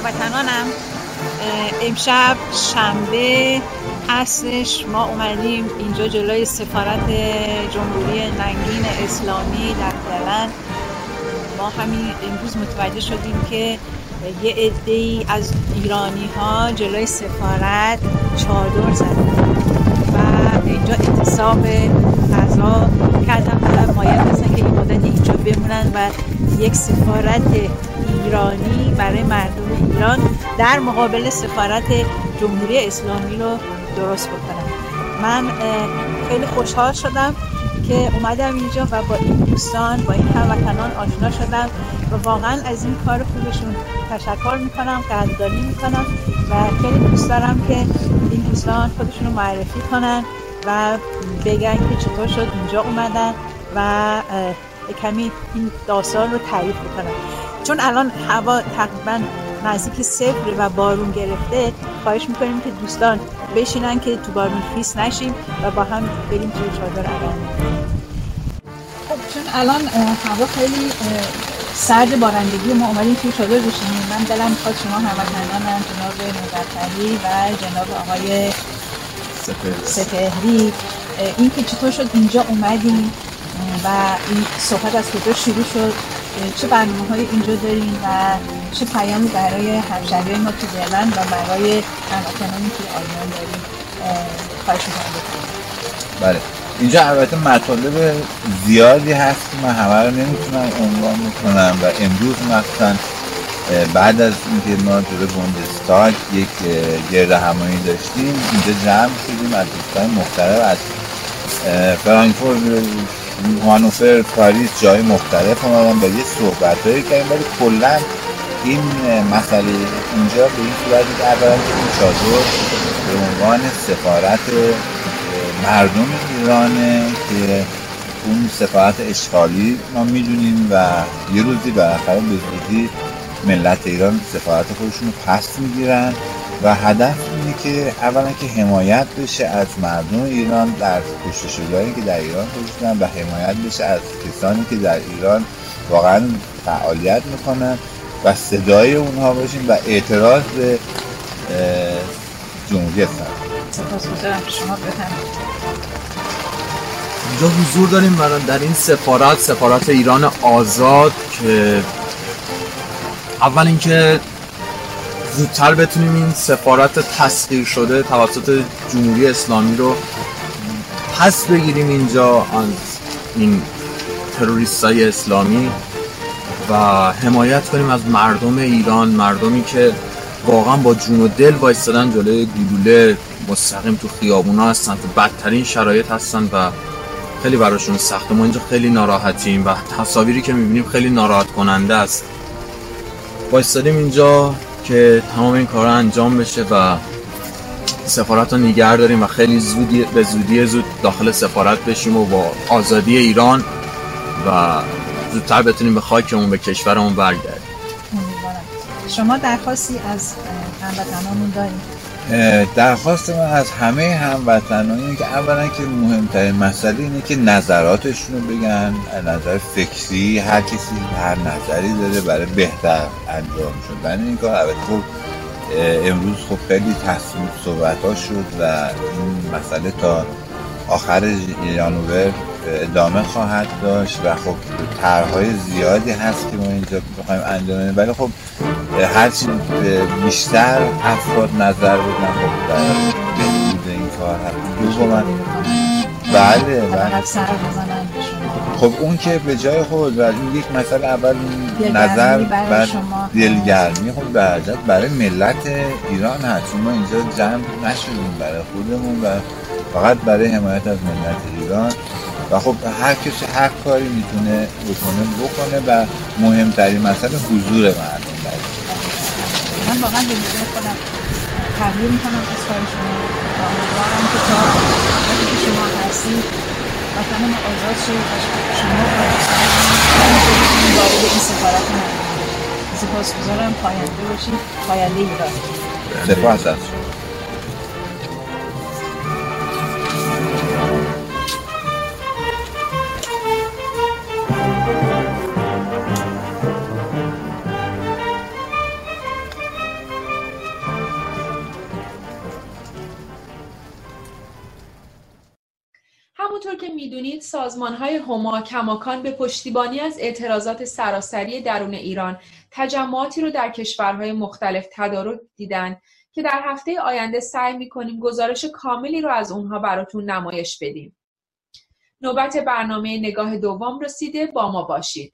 هموطنانم امشب شنبه هستش. ما اومدیم اینجا جلوی سفارت جمهوری ننگین اسلامی در فلن ما همین امروز متوجه شدیم که یه عده از ایرانی ها جلوی سفارت چادر زدن. و اینجا اعتصاب غذا کردن. و مایل هستن که این مدت اینجا بمونن و یک سفارت ایرانی برای مردم ایران در مقابل سفارت جمهوری اسلامی رو درست بکنم. من خیلی خوشحال شدم که اومدم اینجا و با این دوستان با این هموطنان آشنا شدم و واقعا از این کار خوبشون تشکر می‌کنم قدردانی می‌کنم و خیلی دوست دارم که این دوستان خودشون رو معرفی کنن و بگن که چطور شد اینجا اومدن و کمی این داستان رو تعریف بکنن چون الان هوا تقریبا نزدیک صفر و بارون گرفته خواهش می‌کنیم که دوستان بشینن که تو بارون خیس نشیم و با هم بریم توی چادر الان خب چون الان هوا خیلی سرد بارندگی ما اومدیم توی چادر بشینیم. من دلم می‌خواد شما هموطنانم جناب مزفری و جناب آقای سپهری. این که چطور شد اینجا اومدیم و این صحبت از کجا شروع شد؟ چه برنامه های اینجا داریم و چه پیامی برای همشهری ما تو برلن و برای هموطنانی که آلمان داریم خواهش بله. اینجا البته مطالب زیادی هست که من همه رو نمی‌تونم عنوان می‌کنم و امروز مثلا بعد از اینکه ما جلو بوندستاگ یک گرد همایی داشتیم اینجا جمع شدیم از دوستان مختلف از فرانکفورت هانوفر پاریس جای مختلف اومدن با یه صحبت هایی کردیم ولی کلا این مسئله اینجا به این صورت اولا که این چادر به عنوان سفارت مردم ایرانه که اون سفارت اشغالی ما می‌دونیم و یه روزی بالاخره به ملت ایران سفارت خودشون رو پس می‌گیرن. و هدف اینه که اولا که حمایت بشه از مردم ایران در کشته شدهایی که در ایران کشتن و حمایت بشه از کسانی که در ایران واقعا فعالیت می‌کنن و صدای اونها باشیم و اعتراض به جمهوری اسلامی. شما اینجا حضور داریم در این سفارت سفارت ایران آزاد که اول اینکه زودتر بتونیم این سفارت تسخیر شده توسط جمهوری اسلامی رو پس بگیریم اینجا از این تروریست های اسلامی و حمایت کنیم از مردم ایران مردمی که واقعا با جون و دل وایستادن جلوی گلوله مستقیم تو خیابونا هستن تو بدترین شرایط هستن و خیلی براشون سخته. ما اینجا خیلی ناراحتیم و تصاویری که می‌بینیم خیلی ناراحت کننده است. بایستادیم اینجا. که تمام این کارا انجام بشه و سفارت رو نگر داریم و خیلی زودی به زودی زود داخل سفارت بشیم و با آزادی ایران و زودتر بتونیم به خاکمون به کشورمون برگردیم. شما درخواستی از هموطنانمون داریم درخواست من از همه هموطنانی که اولا که مهمترین مسئله اینه که نظراتشون رو بگن نظر فکری هر کسی هر نظری داره برای بهتر انجام شدن این کار. البته خب امروز خب خیلی تصمیم صحبت ها شد و این مسئله تا آخر یانوور ادامه خواهد داشت و خب طرحهای زیادی هست که ما اینجا بخوایم انجام بدیم. ولی خب هرچی بیشتر افراد نظر بدن خب بهبود این کار هست. من. بله بله. خب اون که به جای خود و این یک مسئله اول نظر بعد دلگرمی خب در برای ملت ایران هست. ما اینجا جمع نشدیم برای خودمون و فقط برای حمایت از ملت ایران. و خب هر کسی هر کاری می‌تونه بکنه بکنه و مهمترین مسئله حضور مردم در من واقعا به خودم تغییر می‌کنم از کار شما. و امیدوارم که تا وقتی که شما هستید وطن ما آزاد شد و شما وارد این سفارت من سپاسگزارم. پاینده باشید. پاینده ایران. سپاس از شما. می‌دونید سازمان های هما کماکان به پشتیبانی از اعتراضات سراسری درون ایران تجمعاتی رو در کشورهای مختلف تدارک دیدن که در هفته آینده سعی می‌کنیم گزارش کاملی رو از اونها براتون نمایش بدیم. نوبت برنامه نگاه دوم رسیده با ما باشید.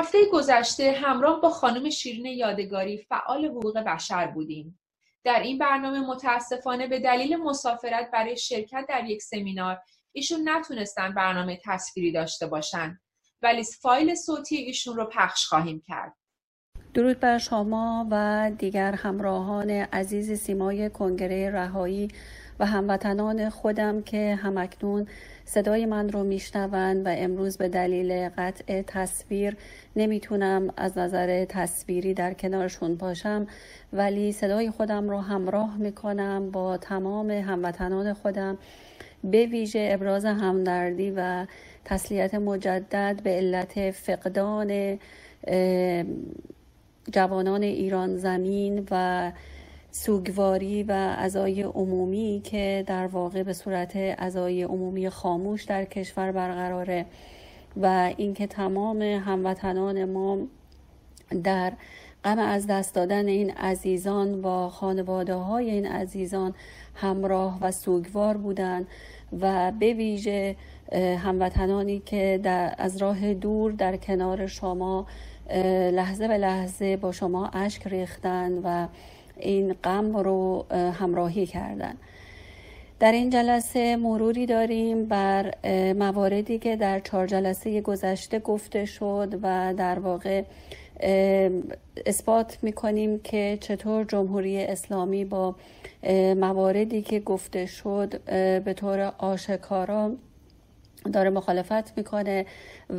هفته گذشته همراه با خانم شیرین یادگاری فعال حقوق بشر بودیم. در این برنامه متاسفانه به دلیل مسافرت برای شرکت در یک سمینار ایشون نتونستن برنامه تصویری داشته باشن ولی فایل صوتی ایشون رو پخش خواهیم کرد. درود بر شما و دیگر همراهان عزیز سیمای کنگره رهایی و هموطنان خودم که همکنون صدای من رو میشنوند و امروز به دلیل قطع تصویر نمی‌تونم از نظر تصویری در کنارشون باشم ولی صدای خودم رو همراه می‌کنم با تمام هموطنان خودم به ویژه ابراز همدردی و تسلیت مجدد به علت فقدان جوانان ایران زمین و سوگواری و ازای عمومی که در واقع به صورت ازای عمومی خاموش در کشور برقراره و اینکه تمام هموطنان ما در غم از دست دادن این عزیزان و خانواده های این عزیزان همراه و سوگوار بودند و به ویژه هموطنانی که در از راه دور در کنار شما لحظه به لحظه با اشک اشک ریختن و این غم رو همراهی کردن. در این جلسه مروری داریم بر مواردی که در چهار جلسه گذشته گفته شد و در واقع اثبات می‌کنیم که چطور جمهوری اسلامی با مواردی که گفته شد به طور آشکارا داره مخالفت می‌کنه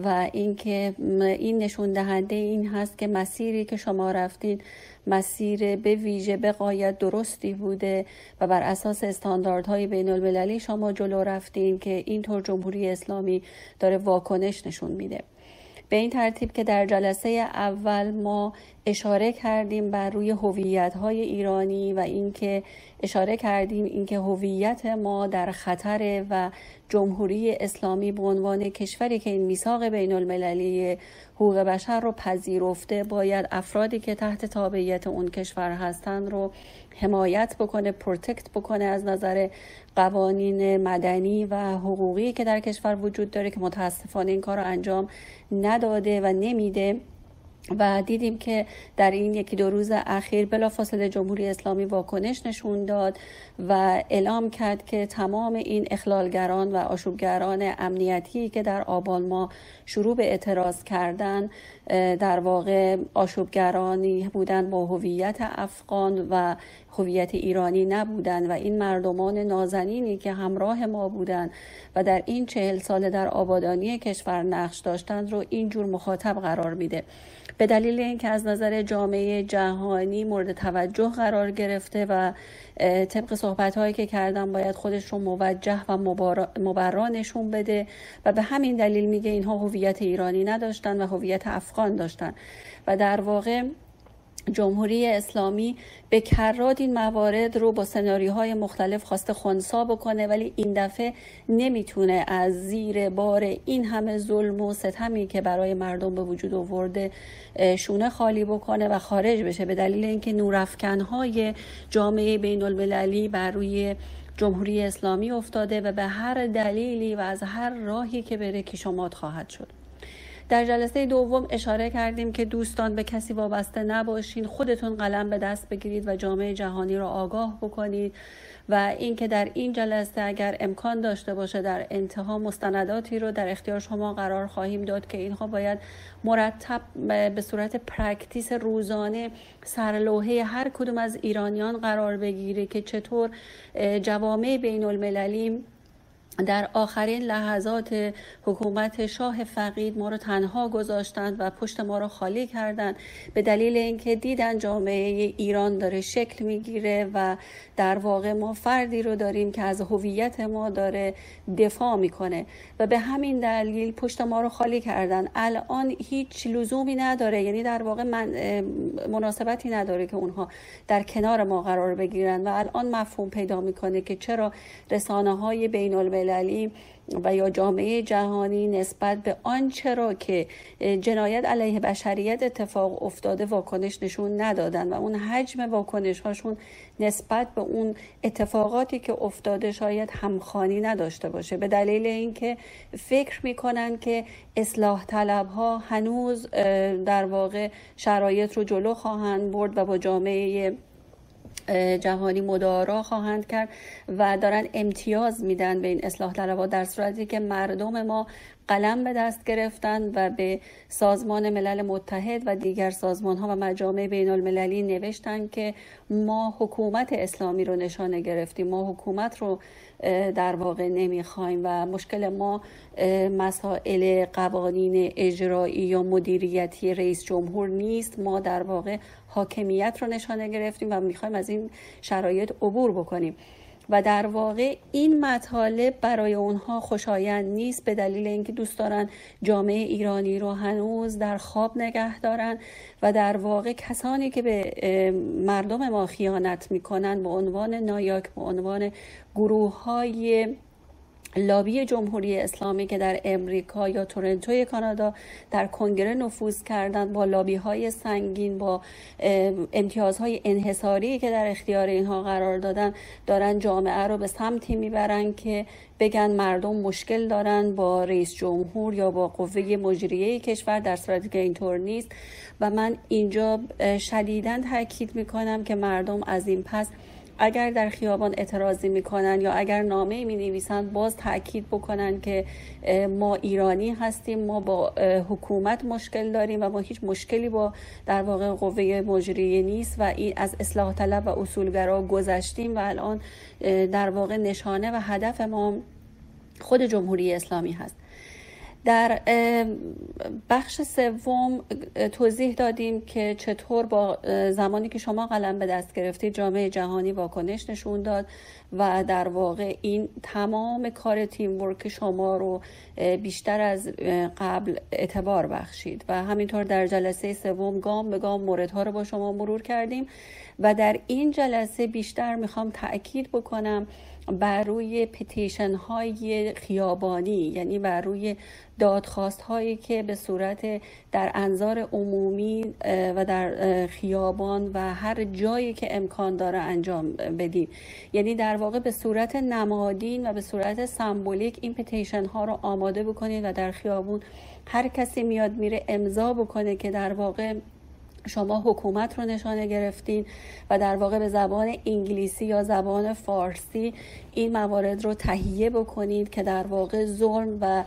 و اینکه این نشون دهنده این هست که مسیری که شما رفتین مسیر به ویژه به قایت درستی بوده و بر اساس استانداردهای بین المللی شما جلو رفتین که اینطور جمهوری اسلامی داره واکنش نشون میده. به این ترتیب که در جلسه اول ما اشاره کردیم بر روی هویت های ایرانی و اینکه اشاره کردیم اینکه هویت ما در خطر و جمهوری اسلامی به عنوان کشوری که این میثاق بین المللی حقوق بشر رو پذیرفته باید افرادی که تحت تابعیت اون کشور هستند رو حمایت بکنه protect بکنه از نظر قوانین مدنی و حقوقی که در کشور وجود داره که متاسفانه این کار رو انجام نداده و نمیده. و دیدیم که در این یکی دو روز اخیر بلافاصله جمهوری اسلامی واکنش نشون داد و اعلام کرد که تمام این اخلالگران و آشوبگران امنیتی که در آبان ما شروع به اعتراض کردن در واقع آشوبگرانی بودن با هویت افغان و هویت ایرانی نبودن و این مردمان نازنینی که همراه ما بودند و در این چهل ساله در آبادانی کشور نقش داشتند رو اینجور مخاطب قرار میده. به دلیل اینکه از نظر جامعه جهانی مورد توجه قرار گرفته و طبق صحبت هایی که کردم باید خودش رو موجه و مبرا نشون بده و به همین دلیل میگه اینها هویت ایرانی نداشتن و هویت افغان داشتن. و در واقع جمهوری اسلامی به کرات این موارد رو با سناریوهای مختلف خواسته خونسا بکنه ولی این دفعه نمی‌تونه از زیر بار این همه ظلم و ستمی که برای مردم به وجود آورده شونه خالی بکنه و خارج بشه. به دلیل اینکه نورافکنهای جامعه بین المللی بر روی جمهوری اسلامی افتاده و به هر دلیلی و از هر راهی که بره کشمات خواهد شد. در جلسه دوم اشاره کردیم که دوستان به کسی وابسته نباشین خودتون قلم به دست بگیرید و جامعه جهانی را آگاه بکنید. و اینکه در این جلسه اگر امکان داشته باشه در انتها مستنداتی رو در اختیار شما قرار خواهیم داد که اینها باید مرتب به صورت practice روزانه سرلوحه هر کدوم از ایرانیان قرار بگیره که چطور جوامع بین المللی در آخرین لحظات حکومت شاه فقید ما رو تنها گذاشتند و پشت ما رو خالی کردند. به دلیل اینکه دیدن جامعه ایران داره شکل می‌گیره و در واقع ما فردی رو داریم که از هویت ما داره دفاع می‌کنه. و به همین دلیل پشت ما رو خالی کردن. الان هیچ لزومی نداره. یعنی در واقع من مناسبتی نداره که اونها در کنار ما قرار بگیرن. و الان مفهوم پیدا می‌کنه که چرا رسانه های بین المللی و یا جامعه جهانی نسبت به آنچه را که جنایت علیه بشریت اتفاق افتاده واکنش نشون ندادن و اون حجم واکنش هاشون نسبت به اون اتفاقاتی که افتاده شاید همخانی نداشته باشه. به دلیل اینکه فکر می‌کنن که اصلاح طلب ها هنوز در واقع شرایط رو جلو خواهند برد و با جامعه جهانی مدارا خواهند کرد و دارن امتیاز میدن به این اصلاح طلبها در صورتی که مردم ما قلم به دست گرفتن و به سازمان ملل متحد و دیگر سازمان ها و مجامع بین المللی نوشتن که ما حکومت اسلامی رو نشانه گرفتیم. ما حکومت رو در واقع نمی‌خوایم و مشکل ما مسائل قوانین اجرایی یا مدیریتی رئیس جمهور نیست. ما در واقع حاکمیت رو نشانه گرفتیم و می‌خوایم از این شرایط عبور بکنیم. و در واقع این مطالب برای اونها خوشایند نیست به دلیل اینکه دوست دارن جامعه ایرانی رو هنوز در خواب نگه دارن و در واقع کسانی که به مردم ما خیانت می‌کنن به عنوان نایاک به عنوان گروه های لابی جمهوری اسلامی که در امریکا یا تورنتوی کانادا در کنگره نفوذ کردند با لابی های سنگین با امتیازهای انحصاری که در اختیار اینها قرار دادن دارن جامعه رو به سمتی می‌برن که بگن مردم مشکل دارن با رئیس جمهور یا با قوه مجریه کشور در صورتی که اینطور نیست. و من اینجا شدیدا تاکید می‌کنم که مردم از این پس اگر در خیابان اعتراضی می‌کنن یا اگر نامه می نویسن باز تاکید بکنن که ما ایرانی هستیم ما با حکومت مشکل داریم و ما هیچ مشکلی با در واقع قوه مجریه نیست و این از اصلاح طلب و اصولگرا گذشتیم و الان در واقع نشانه و هدف ما خود جمهوری اسلامی هست. در بخش سوم توضیح دادیم که چطور با زمانی که شما قلم به دست گرفتید جامعه جهانی واکنش نشون داد و در واقع این تمام کار تیم ورک شما رو بیشتر از قبل اعتبار بخشید و همینطور در جلسه سوم گام به گام موردها رو با شما مرور کردیم و در این جلسه بیشتر می‌خوام تاکید بکنم بر روی پتیشن های خیابانی یعنی بر روی دادخواست هایی که به صورت در انظار عمومی و در خیابان و هر جایی که امکان داره انجام بدیم. یعنی در واقع به صورت نمادین و به صورت سمبولیک این پتیشن ها رو آماده بکنید و در خیابون هر کسی میاد میره امضا بکنه که در واقع شما حکومت رو نشانه گرفتین و در واقع به زبان انگلیسی یا زبان فارسی این موارد رو تهیه بکنید که در واقع ظلم و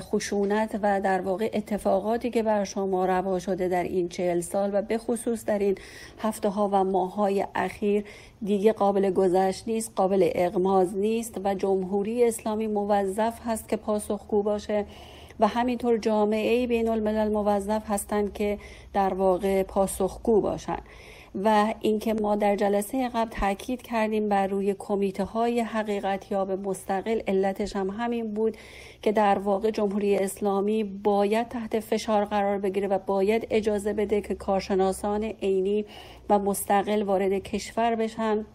خشونت و در واقع اتفاقاتی که بر شما روا شده در این چهل سال و به خصوص در این هفته ها و ماه های اخیر دیگه قابل گذشت نیست قابل اغماز نیست و جمهوری اسلامی موظف هست که پاسخگو باشه. و همینطور جامعه بین الملل موظف هستند که در واقع پاسخگو باشند. و اینکه ما در جلسه قبل تاکید کردیم بر روی کمیته های حقیقت یاب مستقل علتش هم همین بود که در واقع جمهوری اسلامی باید تحت فشار قرار بگیره و باید اجازه بده که کارشناسان عینی و مستقل وارد کشور بشن.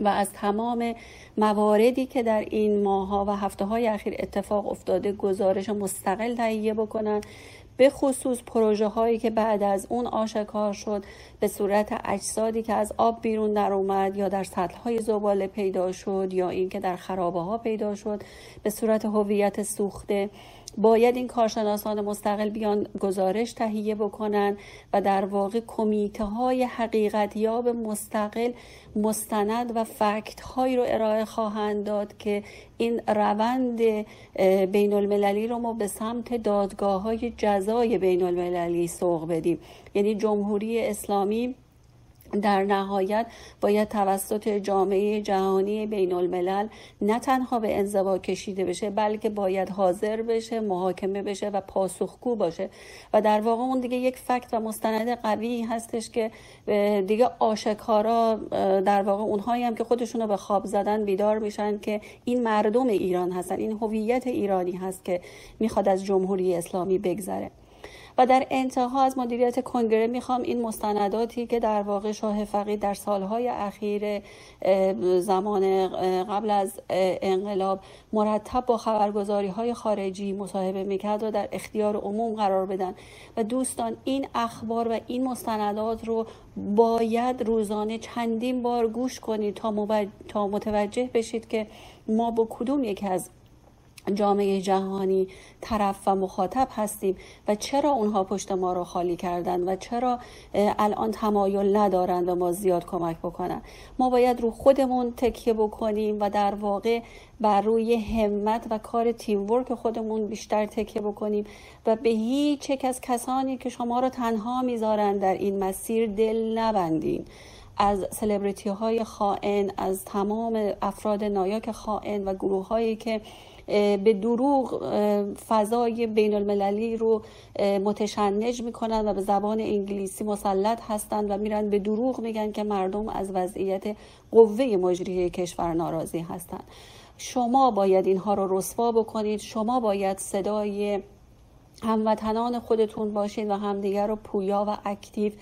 و از تمام مواردی که در این ماها و هفته های اخیر اتفاق افتاده گزارش مستقل تهیه بکنن به خصوص پروژه هایی که بعد از اون آشکار شد به صورت اجسادی که از آب بیرون در اومد یا در سطح های زباله پیدا شد یا اینکه در خرابه ها پیدا شد به صورت هویت سوخته. باید این کارشناسان مستقل بیان گزارش تهیه بکنن و در واقع کمیته های یاب مستقل مستند و فکت هایی رو ارائه خواهند داد که این روند بین المللی رو ما به سمت دادگاه های جزای بین المللی سوق بدیم. یعنی جمهوری اسلامی در نهایت باید توسط جامعه جهانی بین الملل نه تنها به انزوا کشیده بشه بلکه باید حاضر بشه محاکمه بشه و پاسخگو باشه. و در واقع اون دیگه یک فکت و مستند قوی هستش که دیگه آشکارا در واقع اونهایی هم که خودشون رو به خواب زدن بیدار میشن که این مردم ایران هستن این هویت ایرانی هست که می‌خواد از جمهوری اسلامی بگذره. و در انتها از مدیریت کنگره می‌خوام این مستنداتی که در واقع شاه فقید در سالهای اخیر زمان قبل از انقلاب مرتب با خبرگزاری های خارجی مصاحبه می‌کرد و در اختیار عموم قرار بدن. و دوستان این اخبار و این مستندات رو باید روزانه چندین بار گوش کنید تا, تا متوجه بشید که ما با کدوم یکی از جامعه جهانی طرف و مخاطب هستیم و چرا اونها پشت ما رو خالی کردن و چرا الان تمایل ندارند و ما زیاد کمک بکنن؟ ما باید رو خودمون تکیه بکنیم و در واقع بر روی همت و کار تیم ورک خودمون بیشتر تکیه بکنیم و به هیچ یک از کسانی که شما رو تنها می‌ذارن در این مسیر دل نبندین. از سلبریتی های خائن از تمام افراد نایاک خائن و گروه هایی که به دروغ فضای بین المللی رو متشنج می‌کنن و به زبان انگلیسی مسلط هستند و میرن به دروغ میگن که مردم از وضعیت قوه مجریه کشور ناراضی هستند شما باید اینها رو رسوا بکنید. شما باید صدای هموطنان خودتون باشید و همدیگر رو پویا و اکتیو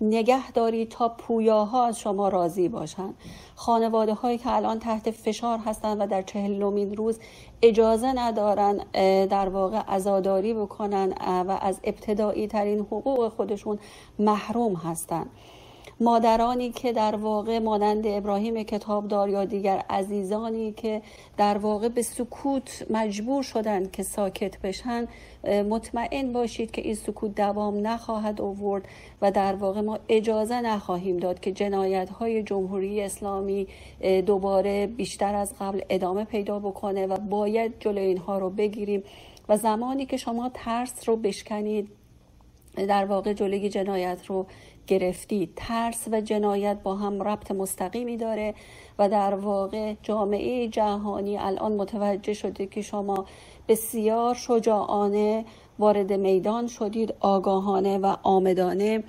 نگه دارید تا پویاها از شما راضی باشند خانواده هایی که الان تحت فشار هستند و در چهلمین روز اجازه ندارن در واقع ازاداری بکنن و از ابتدایی ترین حقوق خودشون محروم هستند مادرانی که در واقع مانند ابراهیم کتابدار یا دیگر عزیزانی که در واقع به سکوت مجبور شدند که ساکت بشن مطمئن باشید که این سکوت دوام نخواهد آورد و در واقع ما اجازه نخواهیم داد که جنایت های جمهوری اسلامی دوباره بیشتر از قبل ادامه پیدا بکنه و باید جلوی اینها رو بگیریم و زمانی که شما ترس رو بشکنید در واقع جلوی جنایت رو گرفتید ترس و جنایت با هم ربط مستقیمی داره و در واقع جامعه جهانی الان متوجه شده که شما بسیار شجاعانه وارد میدان شدید آگاهانه و آمدانه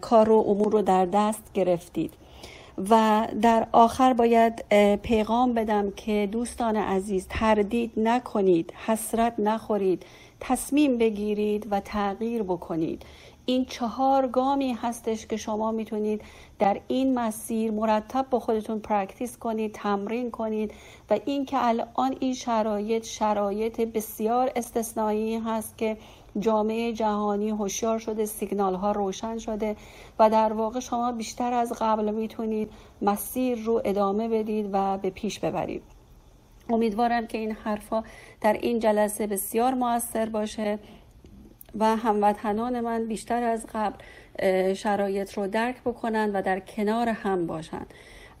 کار و امور رو در دست گرفتید. و در آخر باید پیغام بدم که دوستان عزیز تردید نکنید حسرت نخورید تصمیم بگیرید و تغییر بکنید. این چهار گامی هستش که شما می‌تونید در این مسیر مرتب با خودتون practice کنید تمرین کنید و این که الان این شرایط شرایط بسیار استثنایی هست که جامعه جهانی هوشیار شده سیگنال ها روشن شده و در واقع شما بیشتر از قبل می‌تونید مسیر رو ادامه بدید و به پیش ببرید. امیدوارم که این حرفا در این جلسه بسیار موثر باشه. و هموطنان من بیشتر از قبل شرایط رو درک بکنن و در کنار هم باشن.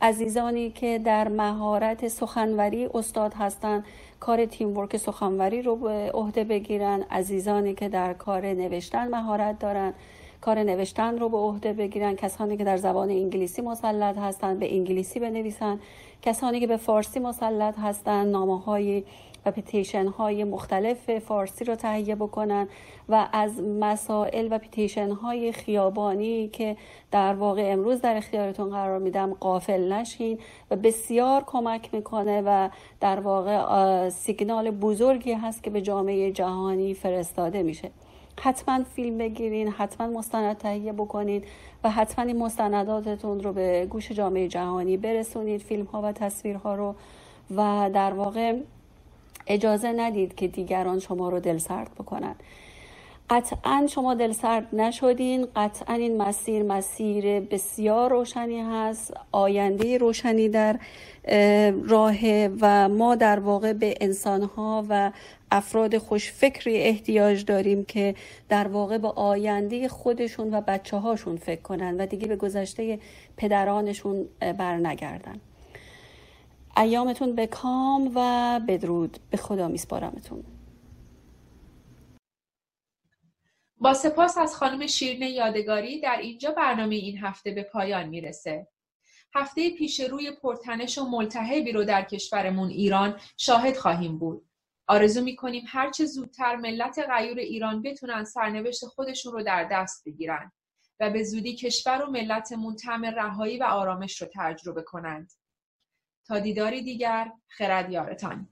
عزیزانی که در مهارت سخنوری استاد هستند کار تیم ورک سخنوری رو به عهده بگیرن. عزیزانی که در کار نوشتن مهارت دارن کار نوشتن رو به عهده بگیرن. کسانی که در زبان انگلیسی مسلط هستند به انگلیسی بنویسن. کسانی که به فارسی مسلط هستند نامه های petition های مختلف فارسی رو تهیه بکنن و از مسائل و petition های خیابانی که در واقع امروز در اختیارتون قرار میدم غافل نشین و بسیار کمک می‌کنه و در واقع سیگنال بزرگی هست که به جامعه جهانی فرستاده میشه. حتما فیلم بگیرین حتما مستند تهیه بکنید و حتما این مستنداتتون رو به گوش جامعه جهانی برسونید فیلم ها و تصویرها رو. و در واقع اجازه ندید که دیگران شما رو دلسرد بکنن. قطعا شما دلسرد نشدین. قطعا این مسیر مسیر بسیار روشنی هست. آینده روشنی در راه و ما در واقع به انسانها و افراد خوشفکری احتیاج داریم که در واقع به آینده خودشون و بچه هاشون فکر کنن و دیگه به گذشته پدرانشون برنگردن. ایامتون به کام و بدرود به خدا میسپارمتون با سپاس از خانم شیرین یادگاری در اینجا برنامه این هفته به پایان می‌رسه. هفته پیش روی پرتنش و ملتهبی رو در کشورمون ایران شاهد خواهیم بود. آرزو می‌کنیم هرچه زودتر ملت غیور ایران بتونن سرنوشت خودشون رو در دست بگیرن و به زودی کشور و ملتمون طعم رهایی و آرامش رو تجربه کنند. دیداری دیگر خرد یارتان